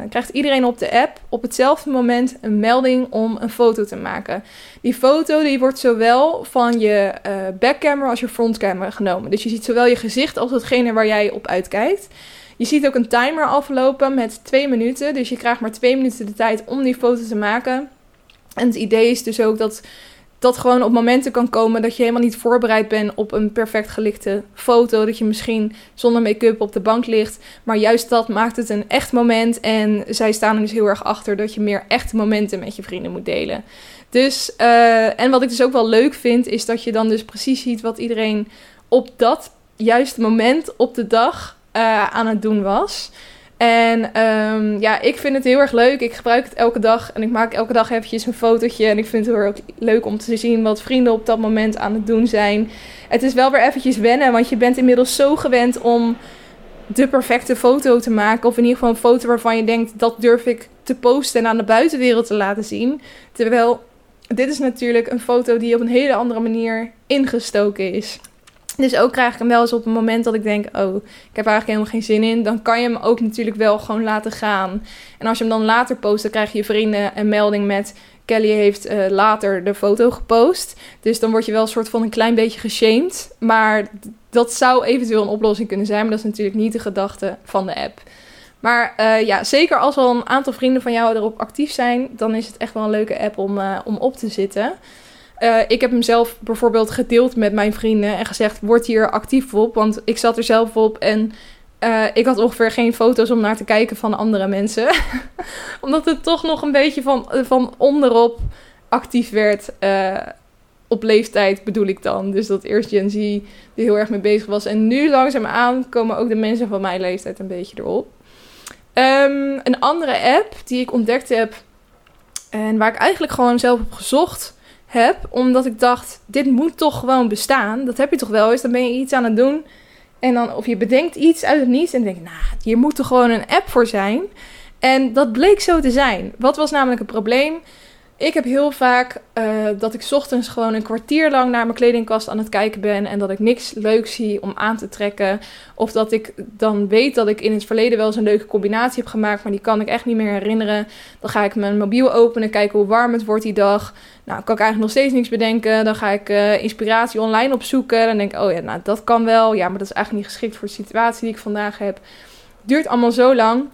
krijgt iedereen op de app op hetzelfde moment een melding om een foto te maken. Die foto die wordt zowel van je uh, backcamera als je frontcamera genomen. Dus je ziet zowel je gezicht als hetgene waar jij op uitkijkt. Je ziet ook een timer aflopen met twee minuten. Dus je krijgt maar twee minuten de tijd om die foto te maken. En het idee is dus ook dat dat gewoon op momenten kan komen dat je helemaal niet voorbereid bent op een perfect gelikte foto. Dat je misschien zonder make-up op de bank ligt. Maar juist dat maakt het een echt moment. En zij staan er dus heel erg achter dat je meer echte momenten met je vrienden moet delen. Dus, uh, en wat ik dus ook wel leuk vind, is dat je dan dus precies ziet wat iedereen op dat juiste moment op de dag uh, aan het doen was. En um, ja, ik vind het heel erg leuk. Ik gebruik het elke dag en ik maak elke dag eventjes een fotootje. En ik vind het heel erg leuk om te zien wat vrienden op dat moment aan het doen zijn. Het is wel weer eventjes wennen, want je bent inmiddels zo gewend om de perfecte foto te maken. Of in ieder geval een foto waarvan je denkt, dat durf ik te posten en aan de buitenwereld te laten zien. Terwijl dit is natuurlijk een foto die op een hele andere manier ingestoken is. Dus ook krijg ik hem wel eens op een moment dat ik denk: Oh, ik heb eigenlijk helemaal geen zin in. Dan kan je hem ook natuurlijk wel gewoon laten gaan. En als je hem dan later post, dan krijg je vrienden een melding met. Kelly heeft uh, later de foto gepost. Dus dan word je wel een soort van een klein beetje geshamed. Maar dat zou eventueel een oplossing kunnen zijn. Maar dat is natuurlijk niet de gedachte van de app. Maar uh, ja, zeker als al een aantal vrienden van jou erop actief zijn, dan is het echt wel een leuke app om, uh, om op te zitten. Uh, ik heb hem zelf bijvoorbeeld gedeeld met mijn vrienden en gezegd: word hier actief op. Want ik zat er zelf op en Uh, ik had ongeveer geen foto's om naar te kijken van andere mensen. [laughs] Omdat het toch nog een beetje van, van onderop actief werd. Op leeftijd bedoel ik dan. Dus dat eerst Gen Z er heel erg mee bezig was. En nu langzaamaan komen ook de mensen van mijn leeftijd een beetje erop. Um, een andere app die ik ontdekt heb. En waar ik eigenlijk gewoon zelf op gezocht heb. Omdat ik dacht, dit moet toch gewoon bestaan. Dat heb je toch wel eens. Dan ben je iets aan het doen. En dan, of je bedenkt iets uit het niets. En denk, nou, hier moet er gewoon een app voor zijn. En dat bleek zo te zijn. Wat was namelijk het probleem? Ik heb heel vaak uh, dat ik ochtends gewoon een kwartier lang naar mijn kledingkast aan het kijken ben. En dat ik niks leuks zie om aan te trekken. Of dat ik dan weet dat ik in het verleden wel eens een leuke combinatie heb gemaakt. Maar die kan ik echt niet meer herinneren. Dan ga ik mijn mobiel openen, kijken hoe warm het wordt die dag. Nou, kan ik eigenlijk nog steeds niks bedenken. Dan ga ik uh, inspiratie online opzoeken. Dan denk ik, oh ja, nou dat kan wel. Ja, maar dat is eigenlijk niet geschikt voor de situatie die ik vandaag heb. Duurt allemaal zo lang.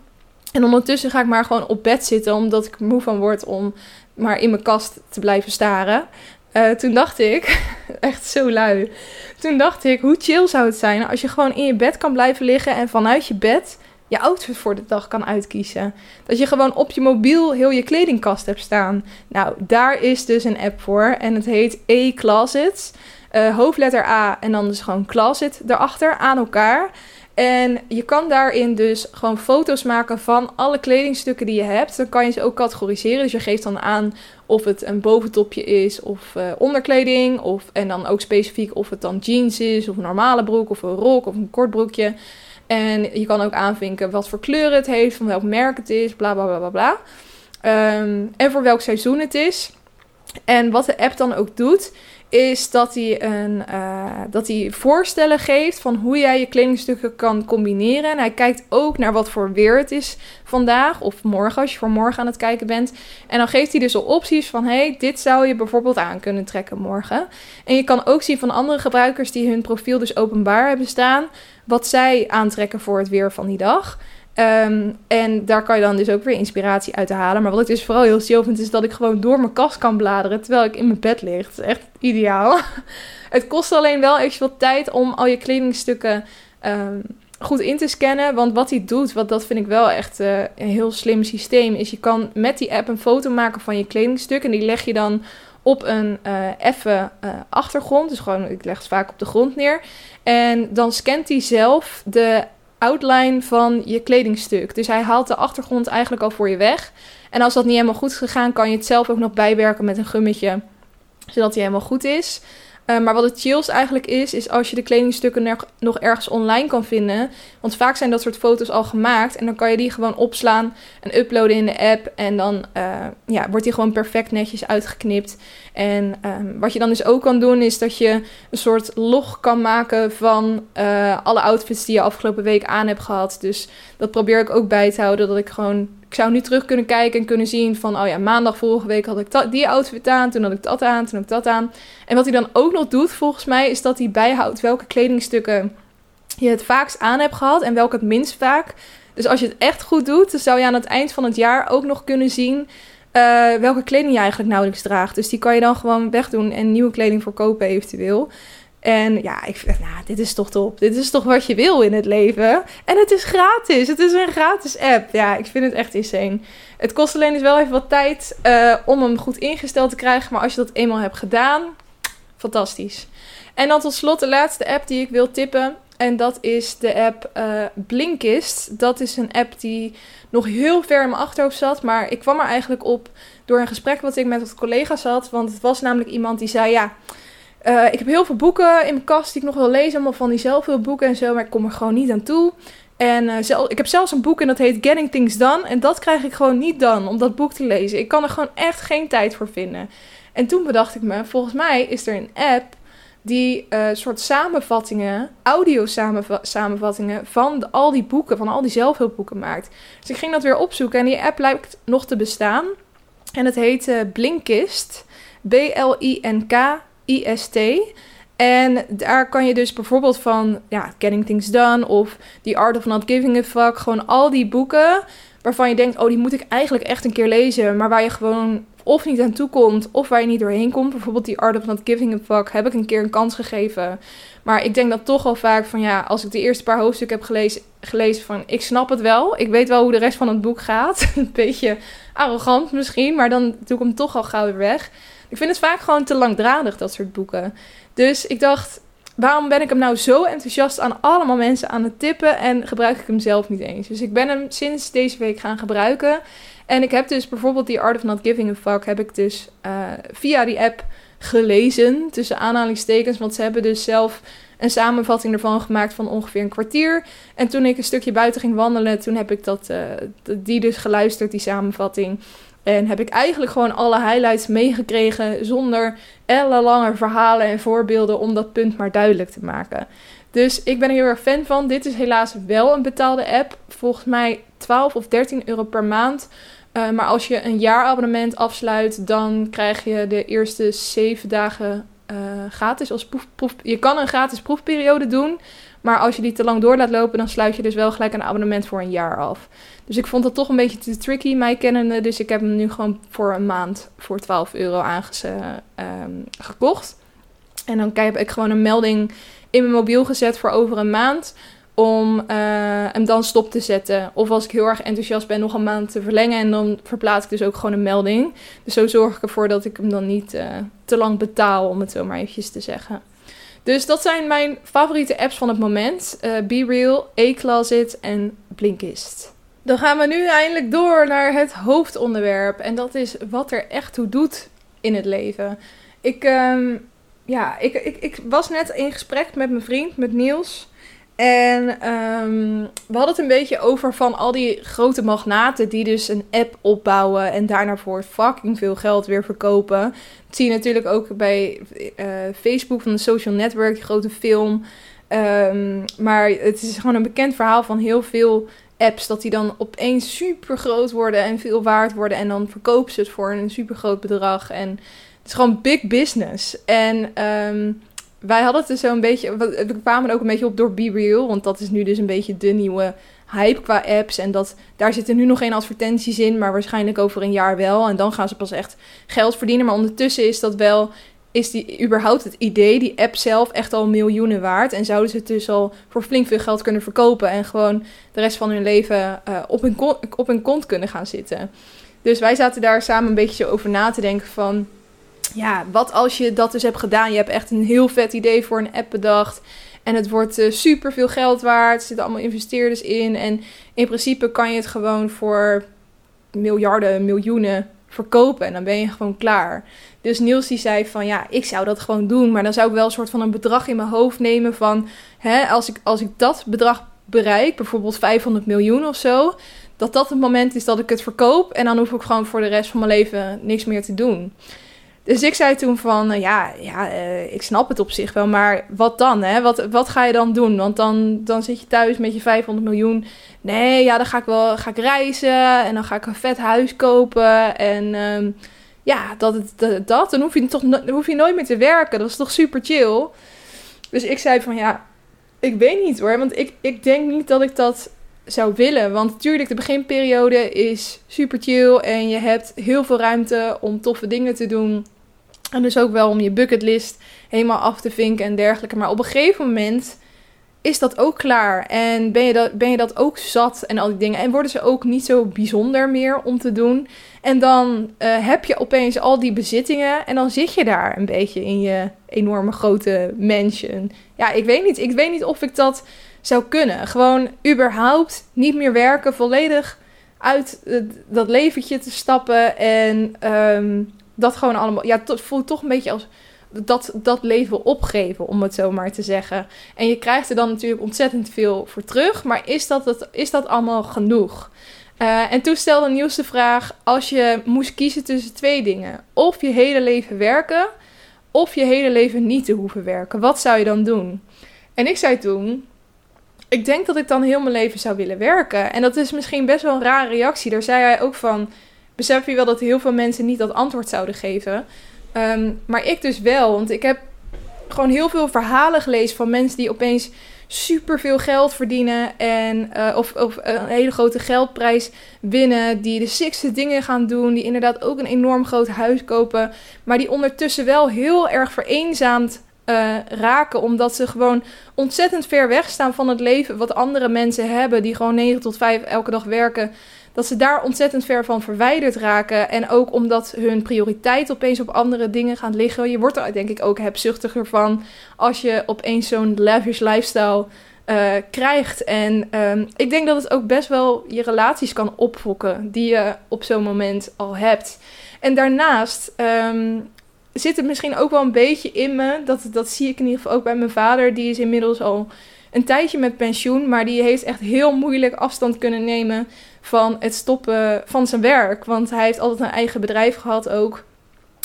En ondertussen ga ik maar gewoon op bed zitten, omdat ik moe van word om maar in mijn kast te blijven staren. Uh, toen dacht ik, [laughs] echt zo lui. Toen dacht ik, hoe chill zou het zijn als je gewoon in je bed kan blijven liggen en vanuit je bed je outfit voor de dag kan uitkiezen. Dat je gewoon op je mobiel heel je kledingkast hebt staan. Nou, daar is dus een app voor en het heet E-Closet. Uh, hoofdletter A en dan dus gewoon closet erachter aan elkaar. En je kan daarin dus gewoon foto's maken van alle kledingstukken die je hebt. Dan kan je ze ook categoriseren. Dus je geeft dan aan of het een boventopje is of uh, onderkleding. Of, en dan ook specifiek of het dan jeans is of een normale broek of een rok of een kort broekje. En je kan ook aanvinken wat voor kleur het heeft, van welk merk het is, bla bla bla bla. Um, en voor welk seizoen het is. En wat de app dan ook doet, is dat hij, een, uh, dat hij voorstellen geeft van hoe jij je kledingstukken kan combineren. En hij kijkt ook naar wat voor weer het is vandaag of morgen, als je voor morgen aan het kijken bent. En dan geeft hij dus al opties van, hey, dit zou je bijvoorbeeld aan kunnen trekken morgen. En je kan ook zien van andere gebruikers die hun profiel dus openbaar hebben staan, wat zij aantrekken voor het weer van die dag. Um, en daar kan je dan dus ook weer inspiratie uit halen. Maar wat ik dus vooral heel chill is dat ik gewoon door mijn kast kan bladeren terwijl ik in mijn bed lig. Het is echt ideaal. [laughs] het kost alleen wel even wat tijd om al je kledingstukken um, goed in te scannen. Want wat hij doet, wat dat vind ik wel echt uh, een heel slim systeem, is je kan met die app een foto maken van je kledingstuk. En die leg je dan op een uh, effe uh, achtergrond. Dus gewoon, ik leg het vaak op de grond neer. En dan scant hij zelf de outline van je kledingstuk. Dus hij haalt de achtergrond eigenlijk al voor je weg. En als dat niet helemaal goed is gegaan, kan je het zelf ook nog bijwerken met een gummetje, zodat hij helemaal goed is. Uh, maar wat het chills eigenlijk is, is als je de kledingstukken nog ergens online kan vinden. Want vaak zijn dat soort foto's al gemaakt. En dan kan je die gewoon opslaan en uploaden in de app. En dan uh, ja, wordt die gewoon perfect netjes uitgeknipt. En um, wat je dan dus ook kan doen, is dat je een soort log kan maken van uh, alle outfits die je afgelopen week aan hebt gehad. Dus dat probeer ik ook bij te houden. Dat ik gewoon ik zou nu terug kunnen kijken en kunnen zien van, oh ja, maandag vorige week had ik die outfit aan, toen had ik dat aan, toen had ik dat aan. En wat hij dan ook nog doet, volgens mij, is dat hij bijhoudt welke kledingstukken je het vaakst aan hebt gehad en welke het minst vaak. Dus als je het echt goed doet, dan zou je aan het eind van het jaar ook nog kunnen zien uh, welke kleding je eigenlijk nauwelijks draagt. Dus die kan je dan gewoon wegdoen en nieuwe kleding verkopen eventueel. En ja, ik vind, nou, dit is toch top. Dit is toch wat je wil in het leven. En het is gratis. Het is een gratis app. Ja, ik vind het echt insane. Het kost alleen dus wel even wat tijd uh, om hem goed ingesteld te krijgen. Maar als je dat eenmaal hebt gedaan, fantastisch. En dan tot slot de laatste app die ik wil tippen. En dat is de app uh, Blinkist. Dat is een app die nog heel ver in mijn achterhoofd zat. Maar ik kwam er eigenlijk op door een gesprek wat ik met wat collega's had. Want het was namelijk iemand die zei: Ja uh, ik heb heel veel boeken in mijn kast die ik nog wil lezen. Allemaal van die zelfhulpboeken en zo. Maar ik kom er gewoon niet aan toe. En uh, zel ik heb zelfs een boek en dat heet Getting Things Done. En dat krijg ik gewoon niet dan om dat boek te lezen. Ik kan er gewoon echt geen tijd voor vinden. En toen bedacht ik me, volgens mij is er een app die uh, soort samenvattingen, audio samenvattingen van al die boeken, van al die zelfhulpboeken maakt. Dus ik ging dat weer opzoeken en die app lijkt nog te bestaan. En het heet uh, Blinkist. B-L-I-N-K IST. En daar kan je dus bijvoorbeeld van ja, Getting Things Done of The Art of Not Giving a Fuck, gewoon al die boeken waarvan je denkt, oh, die moet ik eigenlijk echt een keer lezen, maar waar je gewoon of niet aan toe komt, of waar je niet doorheen komt. Bijvoorbeeld die Art of Not Giving a Fuck heb ik een keer een kans gegeven. Maar ik denk dat toch al vaak van ja, als ik de eerste paar hoofdstukken heb gelezen, gelezen van ik snap het wel. Ik weet wel hoe de rest van het boek gaat. [laughs] een beetje arrogant misschien, maar dan doe ik hem toch al gauw weer weg. Ik vind het vaak gewoon te langdradig, dat soort boeken. Dus ik dacht, waarom ben ik hem nou zo enthousiast aan allemaal mensen aan het tippen en gebruik ik hem zelf niet eens? Dus ik ben hem sinds deze week gaan gebruiken. En ik heb dus bijvoorbeeld die Art of Not Giving a Fuck, heb ik dus uh, via die app gelezen, tussen aanhalingstekens. Want ze hebben dus zelf een samenvatting ervan gemaakt van ongeveer een kwartier. En toen ik een stukje buiten ging wandelen, toen heb ik dat, uh, die dus geluisterd, die samenvatting. En heb ik eigenlijk gewoon alle highlights meegekregen zonder ellenlange verhalen en voorbeelden om dat punt maar duidelijk te maken. Dus ik ben er heel erg fan van. Dit is helaas wel een betaalde app. Volgens mij 12 of 13 euro per maand. Uh, maar als je een jaarabonnement afsluit, dan krijg je de eerste 7 dagen uh, gratis als proef, proef, Je kan een gratis proefperiode doen. Maar als je die te lang door laat lopen, dan sluit je dus wel gelijk een abonnement voor een jaar af. Dus ik vond dat toch een beetje te tricky, mij kennende. Dus ik heb hem nu gewoon voor een maand voor 12 euro aanges, um, gekocht. En dan heb ik gewoon een melding in mijn mobiel gezet voor over een maand. Om uh, hem dan stop te zetten. Of als ik heel erg enthousiast ben, nog een maand te verlengen. En dan verplaats ik dus ook gewoon een melding. Dus zo zorg ik ervoor dat ik hem dan niet uh, te lang betaal, om het zo maar eventjes te zeggen. Dus dat zijn mijn favoriete apps van het moment. Uh, Be Real, A-Closet en Blinkist. Dan gaan we nu eindelijk door naar het hoofdonderwerp. En dat is wat er echt toe doet in het leven. Ik, um, ja, ik, ik, ik was net in gesprek met mijn vriend, met Niels. En um, we hadden het een beetje over van al die grote magnaten die dus een app opbouwen en daarna voor fucking veel geld weer verkopen. Dat zie je natuurlijk ook bij uh, Facebook van de social network, die grote film. Um, maar het is gewoon een bekend verhaal van heel veel apps dat die dan opeens super groot worden en veel waard worden. En dan verkopen ze het voor een super groot bedrag. En het is gewoon big business. En um, wij hadden het dus zo een beetje. We kwamen er ook een beetje op door Be Real. Want dat is nu dus een beetje de nieuwe hype qua apps. En dat, daar zitten nu nog geen advertenties in. Maar waarschijnlijk over een jaar wel. En dan gaan ze pas echt geld verdienen. Maar ondertussen is dat wel. Is die überhaupt het idee, die app zelf, echt al miljoenen waard? En zouden ze het dus al voor flink veel geld kunnen verkopen. En gewoon de rest van hun leven uh, op, hun op hun kont kunnen gaan zitten. Dus wij zaten daar samen een beetje over na te denken van ja, wat als je dat dus hebt gedaan? Je hebt echt een heel vet idee voor een app bedacht. En het wordt uh, super veel geld waard. Er zitten allemaal investeerders in. En in principe kan je het gewoon voor miljarden, miljoenen verkopen. En dan ben je gewoon klaar. Dus Niels die zei van ja, ik zou dat gewoon doen. Maar dan zou ik wel een soort van een bedrag in mijn hoofd nemen van... Hè, als, ik, als ik dat bedrag bereik, bijvoorbeeld 500 miljoen of zo... dat dat het moment is dat ik het verkoop. En dan hoef ik gewoon voor de rest van mijn leven niks meer te doen. Dus ik zei toen van, uh, ja, ja uh, ik snap het op zich wel, maar wat dan? Hè? Wat, wat ga je dan doen? Want dan, dan zit je thuis met je 500 miljoen. Nee, ja, dan ga ik wel ga ik reizen en dan ga ik een vet huis kopen. En um, ja, dat, dat, dat, dan hoef je, toch, hoef je nooit meer te werken. Dat is toch super chill? Dus ik zei van, ja, ik weet niet hoor, want ik, ik denk niet dat ik dat zou willen. Want natuurlijk, de beginperiode is super chill en je hebt heel veel ruimte om toffe dingen te doen. En dus ook wel om je bucketlist helemaal af te vinken en dergelijke. Maar op een gegeven moment is dat ook klaar. En ben je dat, ben je dat ook zat en al die dingen. En worden ze ook niet zo bijzonder meer om te doen. En dan uh, heb je opeens al die bezittingen. En dan zit je daar een beetje in je enorme grote mansion. Ja, ik weet niet. Ik weet niet of ik dat zou kunnen. Gewoon überhaupt niet meer werken. Volledig uit dat leventje te stappen. En um, dat gewoon allemaal. Ja, het voelt toch een beetje als dat, dat leven opgeven, om het zo maar te zeggen. En je krijgt er dan natuurlijk ontzettend veel voor terug. Maar is dat, het, is dat allemaal genoeg? Uh, en toen stelde Niels de vraag: als je moest kiezen tussen twee dingen, of je hele leven werken, of je hele leven niet te hoeven werken, wat zou je dan doen? En ik zei toen: ik denk dat ik dan heel mijn leven zou willen werken. En dat is misschien best wel een rare reactie. Daar zei hij ook van: besef je wel dat heel veel mensen niet dat antwoord zouden geven. Um, maar ik dus wel, want ik heb gewoon heel veel verhalen gelezen van mensen die opeens super veel geld verdienen en eh, of, of een hele grote geldprijs winnen, die de sixte dingen gaan doen, die inderdaad ook een enorm groot huis kopen, maar die ondertussen wel heel erg vereenzaamd uh, raken, omdat ze gewoon ontzettend ver weg staan van het leven wat andere mensen hebben, die gewoon 9 tot 5 elke dag werken dat ze daar ontzettend ver van verwijderd raken. En ook omdat hun prioriteit opeens op andere dingen gaan liggen. Je wordt er denk ik ook hebzuchtiger van als je opeens zo'n lavish lifestyle uh, krijgt. En um, ik denk dat het ook best wel je relaties kan opfokken die je op zo'n moment al hebt. En daarnaast um, zit het misschien ook wel een beetje in me. Dat, dat zie ik in ieder geval ook bij mijn vader. Die is inmiddels al een tijdje met pensioen. Maar die heeft echt heel moeilijk afstand kunnen nemen van het stoppen van zijn werk. Want hij heeft altijd een eigen bedrijf gehad ook.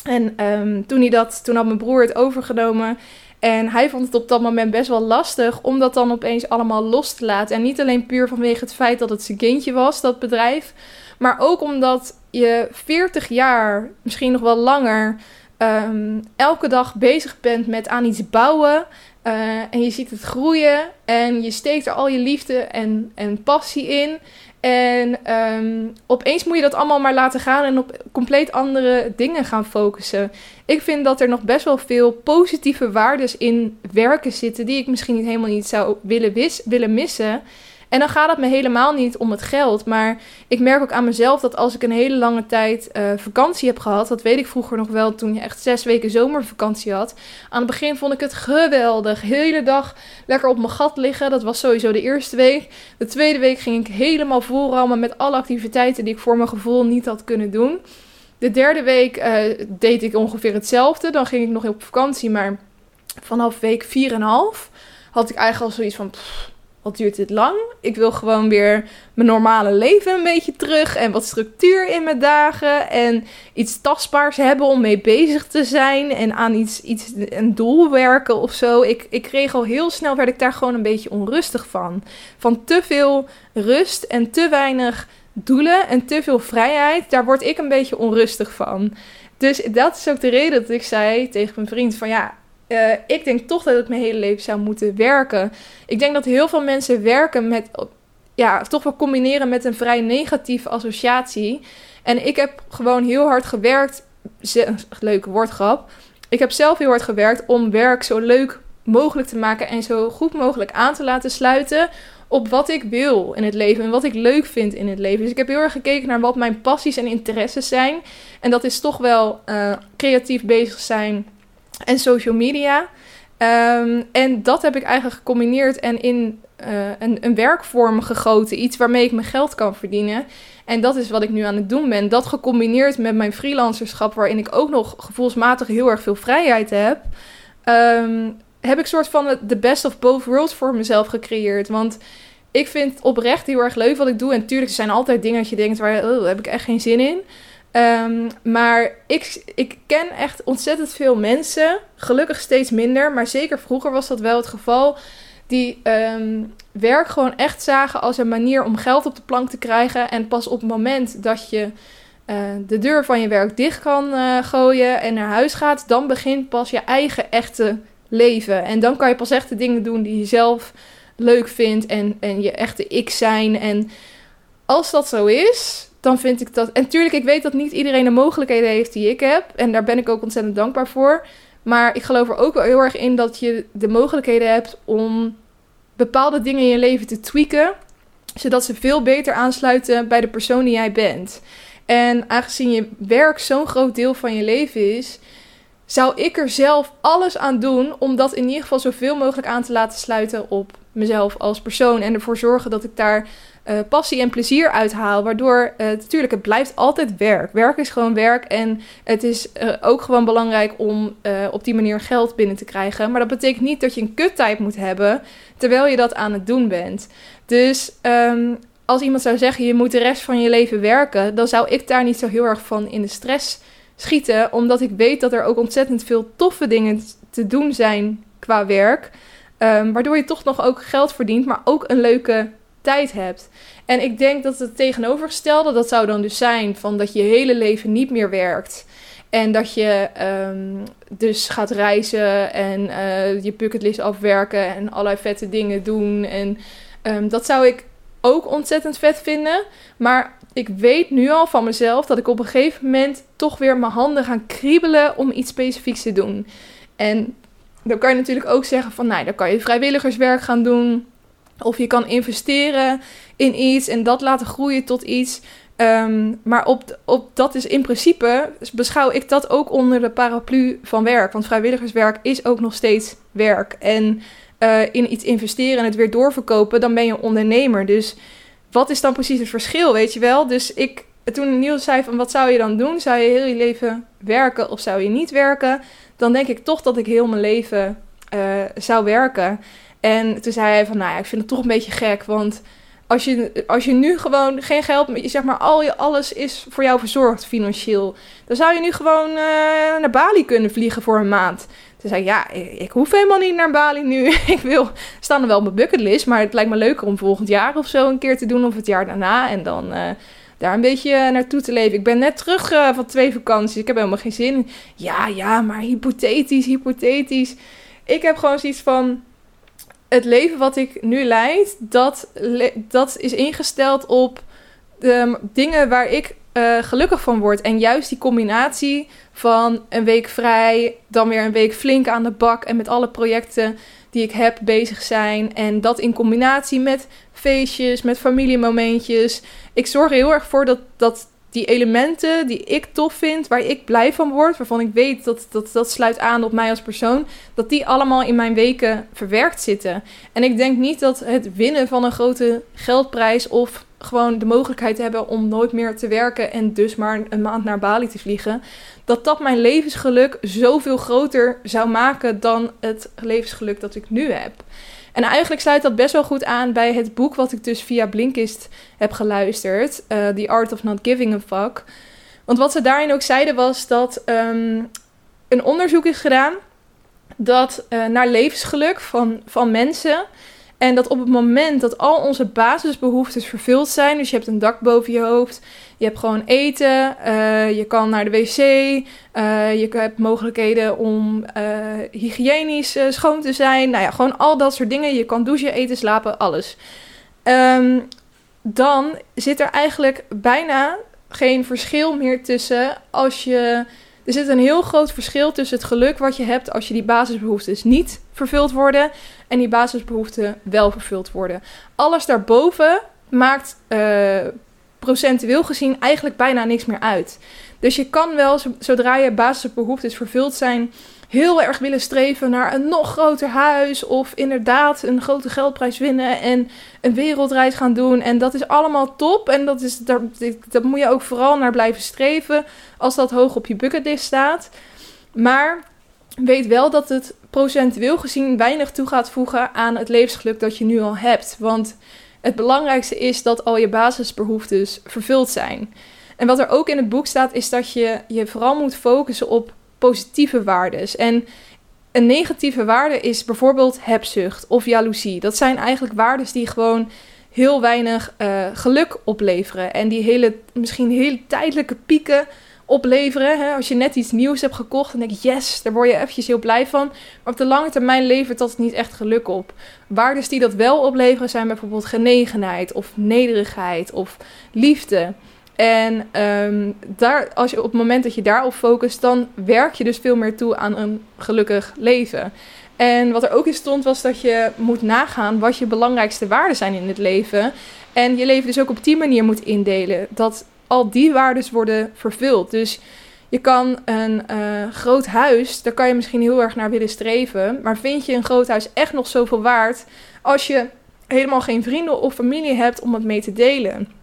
En um, toen, hij dat, toen had mijn broer het overgenomen. En hij vond het op dat moment best wel lastig om dat dan opeens allemaal los te laten. En niet alleen puur vanwege het feit dat het zijn kindje was, dat bedrijf. Maar ook omdat je 40 jaar, misschien nog wel langer, um, elke dag bezig bent met aan iets bouwen. Uh, en je ziet het groeien en je steekt er al je liefde en, en passie in. En um, opeens moet je dat allemaal maar laten gaan en op compleet andere dingen gaan focussen. Ik vind dat er nog best wel veel positieve waardes in werken zitten die ik misschien niet helemaal niet zou willen, willen missen. En dan gaat het me helemaal niet om het geld. Maar ik merk ook aan mezelf dat als ik een hele lange tijd uh, vakantie heb gehad. Dat weet ik vroeger nog wel toen je echt zes weken zomervakantie had. Aan het begin vond ik het geweldig. Hele dag lekker op mijn gat liggen. Dat was sowieso de eerste week. De tweede week ging ik helemaal volrammen met alle activiteiten die ik voor mijn gevoel niet had kunnen doen. De derde week uh, deed ik ongeveer hetzelfde. Dan ging ik nog op vakantie. Maar vanaf week 4,5 had ik eigenlijk al zoiets van. Wat duurt dit lang? Ik wil gewoon weer mijn normale leven een beetje terug. En wat structuur in mijn dagen. En iets tastbaars hebben om mee bezig te zijn. En aan iets, iets een doel werken of zo. Ik, ik kreeg al heel snel, werd ik daar gewoon een beetje onrustig van. Van te veel rust en te weinig doelen en te veel vrijheid. Daar word ik een beetje onrustig van. Dus dat is ook de reden dat ik zei tegen mijn vriend van ja, uh, ik denk toch dat het mijn hele leven zou moeten werken. Ik denk dat heel veel mensen werken met, ja, toch wel combineren met een vrij negatieve associatie. En ik heb gewoon heel hard gewerkt, leuke woordgrap. Ik heb zelf heel hard gewerkt om werk zo leuk mogelijk te maken en zo goed mogelijk aan te laten sluiten op wat ik wil in het leven en wat ik leuk vind in het leven. Dus ik heb heel erg gekeken naar wat mijn passies en interesses zijn. En dat is toch wel uh, creatief bezig zijn en social media. Um, en dat heb ik eigenlijk gecombineerd en in uh, een, een werkvorm gegoten. Iets waarmee ik mijn geld kan verdienen. En dat is wat ik nu aan het doen ben. Dat gecombineerd met mijn freelancerschap, waarin ik ook nog gevoelsmatig heel erg veel vrijheid heb. Um, heb ik soort van de best of both worlds voor mezelf gecreëerd. Want ik vind oprecht heel erg leuk wat ik doe. En natuurlijk, er zijn altijd dingen dat je denkt, waar oh, heb ik echt geen zin in. Um, maar ik, ik ken echt ontzettend veel mensen, gelukkig steeds minder, maar zeker vroeger was dat wel het geval, die um, werk gewoon echt zagen als een manier om geld op de plank te krijgen. En pas op het moment dat je uh, de deur van je werk dicht kan uh, gooien en naar huis gaat, dan begint pas je eigen echte leven. En dan kan je pas echt de dingen doen die je zelf leuk vindt en, en je echte ik zijn. En als dat zo is, dan vind ik dat. En natuurlijk, ik weet dat niet iedereen de mogelijkheden heeft die ik heb. En daar ben ik ook ontzettend dankbaar voor. Maar ik geloof er ook wel heel erg in dat je de mogelijkheden hebt om bepaalde dingen in je leven te tweaken. Zodat ze veel beter aansluiten bij de persoon die jij bent. En aangezien je werk zo'n groot deel van je leven is, zou ik er zelf alles aan doen om dat in ieder geval zoveel mogelijk aan te laten sluiten op mezelf als persoon. En ervoor zorgen dat ik daar uh, passie en plezier uithaal. Waardoor, uh, natuurlijk, het blijft altijd werk. Werk is gewoon werk. En het is uh, ook gewoon belangrijk om op die manier geld binnen te krijgen. Maar dat betekent niet dat je een kuttijd moet hebben terwijl je dat aan het doen bent. Dus um, als iemand zou zeggen, je moet de rest van je leven werken, dan zou ik daar niet zo heel erg van in de stress schieten. Omdat ik weet dat er ook ontzettend veel toffe dingen te doen zijn qua werk. Um, waardoor je toch nog ook geld verdient, maar ook een leuke tijd hebt. En ik denk dat het tegenovergestelde, dat zou dan dus zijn van dat je hele leven niet meer werkt. En dat je ehm, dus gaat reizen en uh, je bucketlist afwerken en allerlei vette dingen doen. En um, dat zou ik ook ontzettend vet vinden. Maar ik weet nu al van mezelf dat ik op een gegeven moment toch weer mijn handen gaan kriebelen om iets specifieks te doen. En dan kan je natuurlijk ook zeggen van, nou, dan kan je vrijwilligerswerk gaan doen. Of je kan investeren in iets en dat laten groeien tot iets. Ehm, maar op, op dat is in principe, beschouw ik dat ook onder de paraplu van werk. Want vrijwilligerswerk is ook nog steeds werk. En uh, in iets investeren en het weer doorverkopen, dan ben je ondernemer. Dus wat is dan precies het verschil, weet je wel? Dus ik, toen Niels zei van wat zou je dan doen? Zou je heel je leven werken of zou je niet werken? Dan denk ik toch dat ik heel mijn leven uh, zou werken. En toen zei hij van, nou ja, ik vind het toch een beetje gek, want als je, als je nu gewoon geen geld, zeg maar, al je, alles is voor jou verzorgd financieel, dan zou je nu gewoon uh, naar Bali kunnen vliegen voor een maand. Toen zei ik, ja, ik, hoef helemaal niet naar Bali nu. [laughs] ik wil, staan er wel op mijn bucketlist, maar het lijkt me leuker om volgend jaar of zo een keer te doen, of het jaar daarna. En dan uh, daar een beetje naartoe te leven. Ik ben net terug van twee vakanties, ik heb helemaal geen zin. Ja, ja, maar hypothetisch, hypothetisch. Ik heb gewoon zoiets van het leven wat ik nu leid, dat, dat is ingesteld op de dingen waar ik uh, gelukkig van word. En juist die combinatie van een week vrij, dan weer een week flink aan de bak en met alle projecten die ik heb bezig zijn. En dat in combinatie met feestjes, met familiemomentjes. Ik zorg heel erg voor dat, dat die elementen die ik tof vind, waar ik blij van word, waarvan ik weet dat, dat dat sluit aan op mij als persoon, dat die allemaal in mijn weken verwerkt zitten. En ik denk niet dat het winnen van een grote geldprijs of gewoon de mogelijkheid hebben om nooit meer te werken en dus maar een maand naar Bali te vliegen, dat dat mijn levensgeluk zoveel groter zou maken dan het levensgeluk dat ik nu heb. En eigenlijk sluit dat best wel goed aan bij het boek wat ik dus via Blinkist heb geluisterd. Uh, The Art of Not Giving a Fuck. Want wat ze daarin ook zeiden was dat um, een onderzoek is gedaan dat uh, naar levensgeluk van, van mensen. En dat op het moment dat al onze basisbehoeftes vervuld zijn, dus je hebt een dak boven je hoofd, je hebt gewoon eten, uh, je kan naar de wc, uh, je hebt mogelijkheden om uh, hygiënisch schoon te zijn. Nou ja, gewoon al dat soort dingen. Je kan douchen, eten, slapen, alles. Um, dan zit er eigenlijk bijna geen verschil meer tussen als je. Er zit een heel groot verschil tussen het geluk wat je hebt als je die basisbehoeftes niet vervuld worden en die basisbehoeften wel vervuld worden. Alles daarboven maakt uh, procentueel gezien eigenlijk bijna niks meer uit. Dus je kan wel, zodra je basisbehoeftes vervuld zijn, heel erg willen streven naar een nog groter huis. Of inderdaad een grote geldprijs winnen en een wereldreis gaan doen. En dat is allemaal top. En dat, is, daar, dat moet je ook vooral naar blijven streven als dat hoog op je bucketlist staat. Maar weet wel dat het procentueel gezien weinig toe gaat voegen aan het levensgeluk dat je nu al hebt. Want het belangrijkste is dat al je basisbehoeftes vervuld zijn. En wat er ook in het boek staat, is dat je je vooral moet focussen op positieve waarden. En een negatieve waarde is bijvoorbeeld hebzucht of jaloezie. Dat zijn eigenlijk waarden die gewoon heel weinig uh, geluk opleveren. En die hele, misschien hele tijdelijke pieken opleveren. Hè? Als je net iets nieuws hebt gekocht, dan denk je, yes, daar word je eventjes heel blij van. Maar op de lange termijn levert dat niet echt geluk op. Waardes die dat wel opleveren zijn bijvoorbeeld genegenheid of nederigheid of liefde. En um, daar, als je op het moment dat je daarop focust, dan werk je dus veel meer toe aan een gelukkig leven. En wat er ook in stond, was dat je moet nagaan wat je belangrijkste waarden zijn in het leven. En je leven dus ook op die manier moet indelen. Dat al die waarden worden vervuld. Dus je kan een uh, groot huis, daar kan je misschien heel erg naar willen streven. Maar vind je een groot huis echt nog zoveel waard als je helemaal geen vrienden of familie hebt om het mee te delen?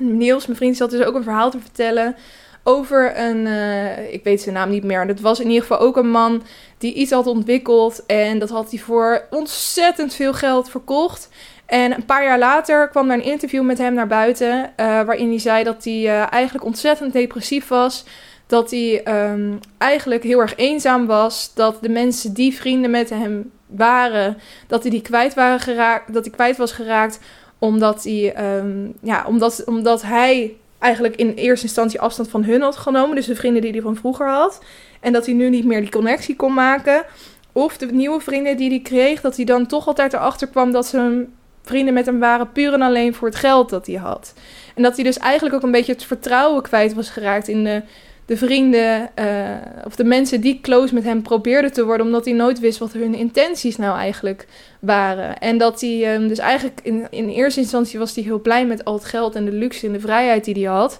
Niels, mijn vriend, zat dus ook een verhaal te vertellen over een, uh, ik weet zijn naam niet meer. Dat was in ieder geval ook een man die iets had ontwikkeld. En dat had hij voor ontzettend veel geld verkocht. En een paar jaar later kwam er een interview met hem naar buiten. Uh, waarin hij zei dat hij uh, eigenlijk ontzettend depressief was. Dat hij um, eigenlijk heel erg eenzaam was. Dat de mensen die vrienden met hem waren, dat hij die kwijt, waren geraakt, dat hij kwijt was geraakt. Omdat hij, um, ja, omdat, omdat hij eigenlijk in eerste instantie afstand van hun had genomen. Dus de vrienden die hij van vroeger had. En dat hij nu niet meer die connectie kon maken. Of de nieuwe vrienden die hij kreeg, dat hij dan toch altijd erachter kwam dat ze vrienden met hem waren puur en alleen voor het geld dat hij had. En dat hij dus eigenlijk ook een beetje het vertrouwen kwijt was geraakt in de, de vrienden uh, of de mensen die close met hem probeerden te worden, omdat hij nooit wist wat hun intenties nou eigenlijk waren. En dat hij um, dus eigenlijk in, in eerste instantie was hij heel blij met al het geld en de luxe en de vrijheid die hij had.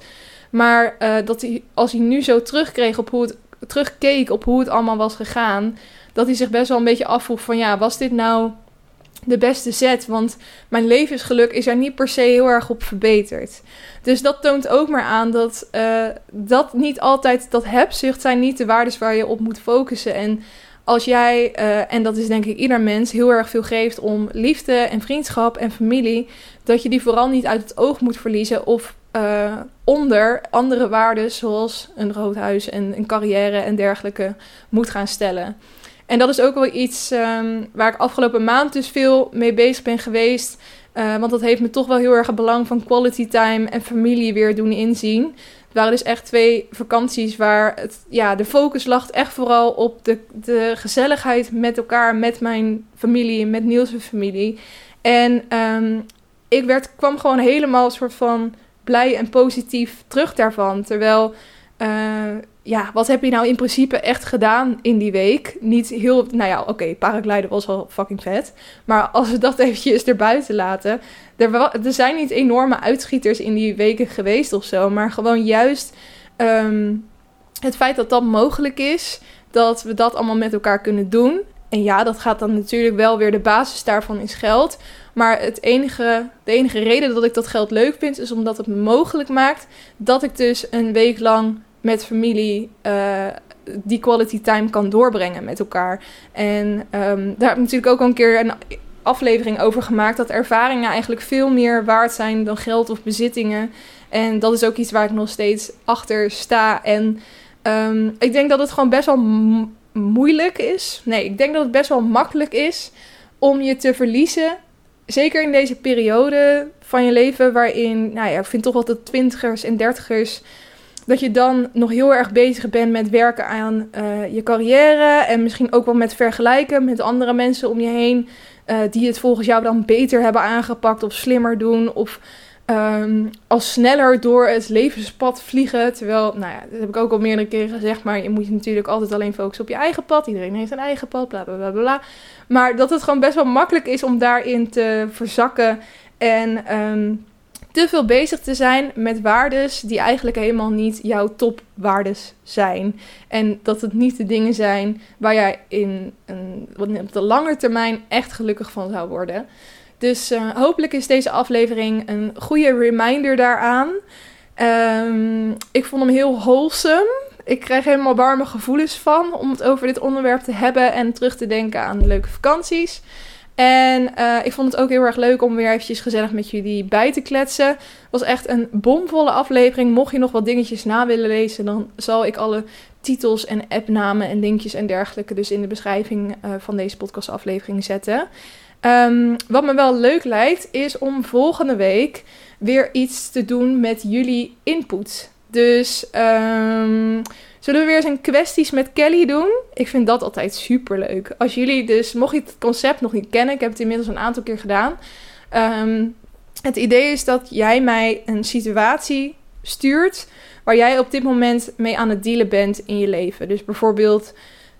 Maar uh, dat hij, als hij nu zo terugkreeg op hoe het, terugkeek op hoe het allemaal was gegaan, dat hij zich best wel een beetje afvroeg van ja, was dit nou de beste zet. Want mijn levensgeluk is er niet per se heel erg op verbeterd. Dus dat toont ook maar aan dat uh, dat niet altijd, dat hebzucht zijn niet de waarden waar je op moet focussen. En als jij, uh, en dat is denk ik ieder mens, heel erg veel geeft om liefde en vriendschap en familie, dat je die vooral niet uit het oog moet verliezen of uh, onder andere waarden zoals een rood huis en een carrière en dergelijke moet gaan stellen. En dat is ook wel iets um, waar ik afgelopen maand dus veel mee bezig ben geweest. Uh, want dat heeft me toch wel heel erg het belang van quality time en familie weer doen inzien. Het waren dus echt twee vakanties waar het, ja, de focus lag echt vooral op de, de gezelligheid met elkaar, met mijn familie, met Niels' familie. En um, ik werd, kwam gewoon helemaal soort van blij en positief terug daarvan. Terwijl uh, ja, wat heb je nou in principe echt gedaan in die week? Niet heel, nou ja, oké, okay, paragliden was wel fucking vet. Maar als we dat eventjes erbuiten laten. Er, zijn niet enorme uitschieters in die weken geweest of zo. Maar gewoon juist um, het feit dat dat mogelijk is. Dat we dat allemaal met elkaar kunnen doen. En ja, dat gaat dan natuurlijk wel weer de basis daarvan is geld. Maar het enige, de enige reden dat ik dat geld leuk vind, is omdat het mogelijk maakt dat ik dus een week lang met familie uh, die quality time kan doorbrengen met elkaar. En um, daar heb ik natuurlijk ook al een keer een aflevering over gemaakt. Dat ervaringen eigenlijk veel meer waard zijn dan geld of bezittingen. En dat is ook iets waar ik nog steeds achter sta. En um, ik denk dat het gewoon best wel moeilijk is. Nee, ik denk dat het best wel makkelijk is om je te verliezen. Zeker in deze periode van je leven, waarin, nou ja, ik vind toch wel de twintigers en dertigers dat je dan nog heel erg bezig bent met werken aan uh, je carrière. En misschien ook wel met vergelijken met andere mensen om je heen. Uh, die het volgens jou dan beter hebben aangepakt of slimmer doen. Of um, als sneller door het levenspad vliegen. Terwijl, nou ja, dat heb ik ook al meerdere keren gezegd. Maar je moet je natuurlijk altijd alleen focussen op je eigen pad. Iedereen heeft een eigen pad, bla bla bla bla. Maar dat het gewoon best wel makkelijk is om daarin te verzakken. En um, te veel bezig te zijn met waardes die eigenlijk helemaal niet jouw topwaardes zijn. En dat het niet de dingen zijn waar jij in een, op de lange termijn echt gelukkig van zou worden. Dus uh, hopelijk is deze aflevering een goede reminder daaraan. Um, ik vond hem heel wholesome. Ik krijg helemaal warme gevoelens van om het over dit onderwerp te hebben en terug te denken aan leuke vakanties. En uh, ik vond het ook heel erg leuk om weer eventjes gezellig met jullie bij te kletsen. Het was echt een bomvolle aflevering. Mocht je nog wat dingetjes na willen lezen, dan zal ik alle titels en appnamen en linkjes en dergelijke dus in de beschrijving uh, van deze podcastaflevering zetten. Um, wat me wel leuk lijkt, is om volgende week weer iets te doen met jullie input. Dus um, Zullen we weer eens een kwesties met Kelly doen? Ik vind dat altijd super leuk. Als jullie dus, mocht je het concept nog niet kennen, ik heb het inmiddels een aantal keer gedaan. Um, het idee is dat jij mij een situatie stuurt waar jij op dit moment mee aan het dealen bent in je leven. Dus bijvoorbeeld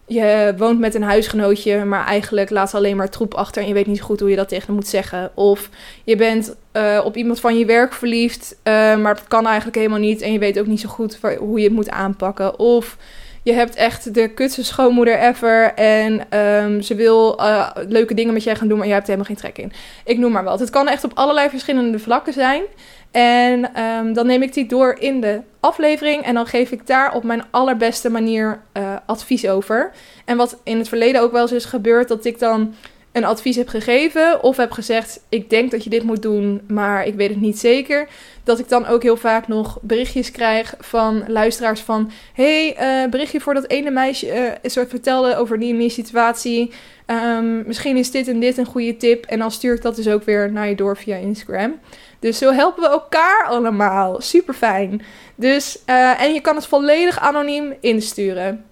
je woont met een huisgenootje, maar eigenlijk laat ze alleen maar troep achter en je weet niet goed hoe je dat tegen hem moet zeggen. Of je bent uh, op iemand van je werk verliefd, uh, maar het kan eigenlijk helemaal niet en je weet ook niet zo goed hoe je het moet aanpakken. Of je hebt echt de kutste schoonmoeder ever en um, ze wil uh, leuke dingen met jij gaan doen, maar je hebt er helemaal geen trek in. Ik noem maar wat. Het kan echt op allerlei verschillende vlakken zijn. En um, dan neem ik die door in de aflevering en dan geef ik daar op mijn allerbeste manier uh, advies over. En wat in het verleden ook wel eens is gebeurd, dat ik dan een advies heb gegeven of heb gezegd: ik denk dat je dit moet doen, maar ik weet het niet zeker, dat ik dan ook heel vaak nog berichtjes krijg van luisteraars van: hey, uh, berichtje voor dat ene meisje uh, vertelde over die en die situatie. Um, misschien is dit en dit een goede tip. En dan stuur ik dat dus ook weer naar je door via Instagram. Dus zo helpen we elkaar allemaal. Super fijn. Dus, uh, en je kan het volledig anoniem insturen.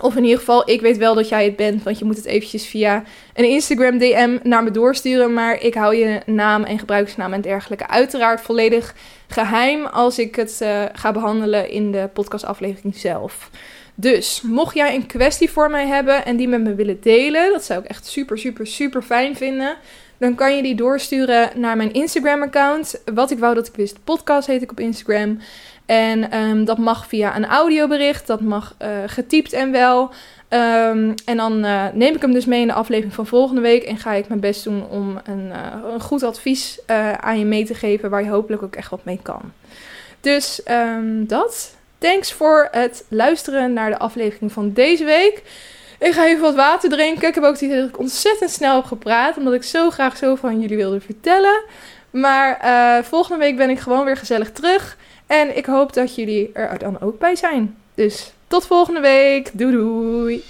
Of in ieder geval, ik weet wel dat jij het bent, want je moet het eventjes via een Instagram DM naar me doorsturen. Maar ik hou je naam en gebruikersnaam en dergelijke uiteraard volledig geheim als ik het uh, ga behandelen in de podcastaflevering zelf. Dus mocht jij een kwestie voor mij hebben en die met me willen delen, dat zou ik echt super, super, super fijn vinden. Dan kan je die doorsturen naar mijn Instagram-account. Wat ik wou dat ik wist, podcast heet ik op Instagram. En um, dat mag via een audiobericht, dat mag uh, getypt en wel. Um, en dan uh, neem ik hem dus mee in de aflevering van volgende week. En ga ik mijn best doen om een, uh, een goed advies aan je mee te geven. Waar je hopelijk ook echt wat mee kan. Dus um, dat. Thanks voor het luisteren naar de aflevering van deze week. Ik ga even wat water drinken. Ik heb ook ik ontzettend snel gepraat. Omdat ik zo graag zo van jullie wilde vertellen. Maar volgende week ben ik gewoon weer gezellig terug. En ik hoop dat jullie er dan ook bij zijn. Dus tot volgende week. Doei doei.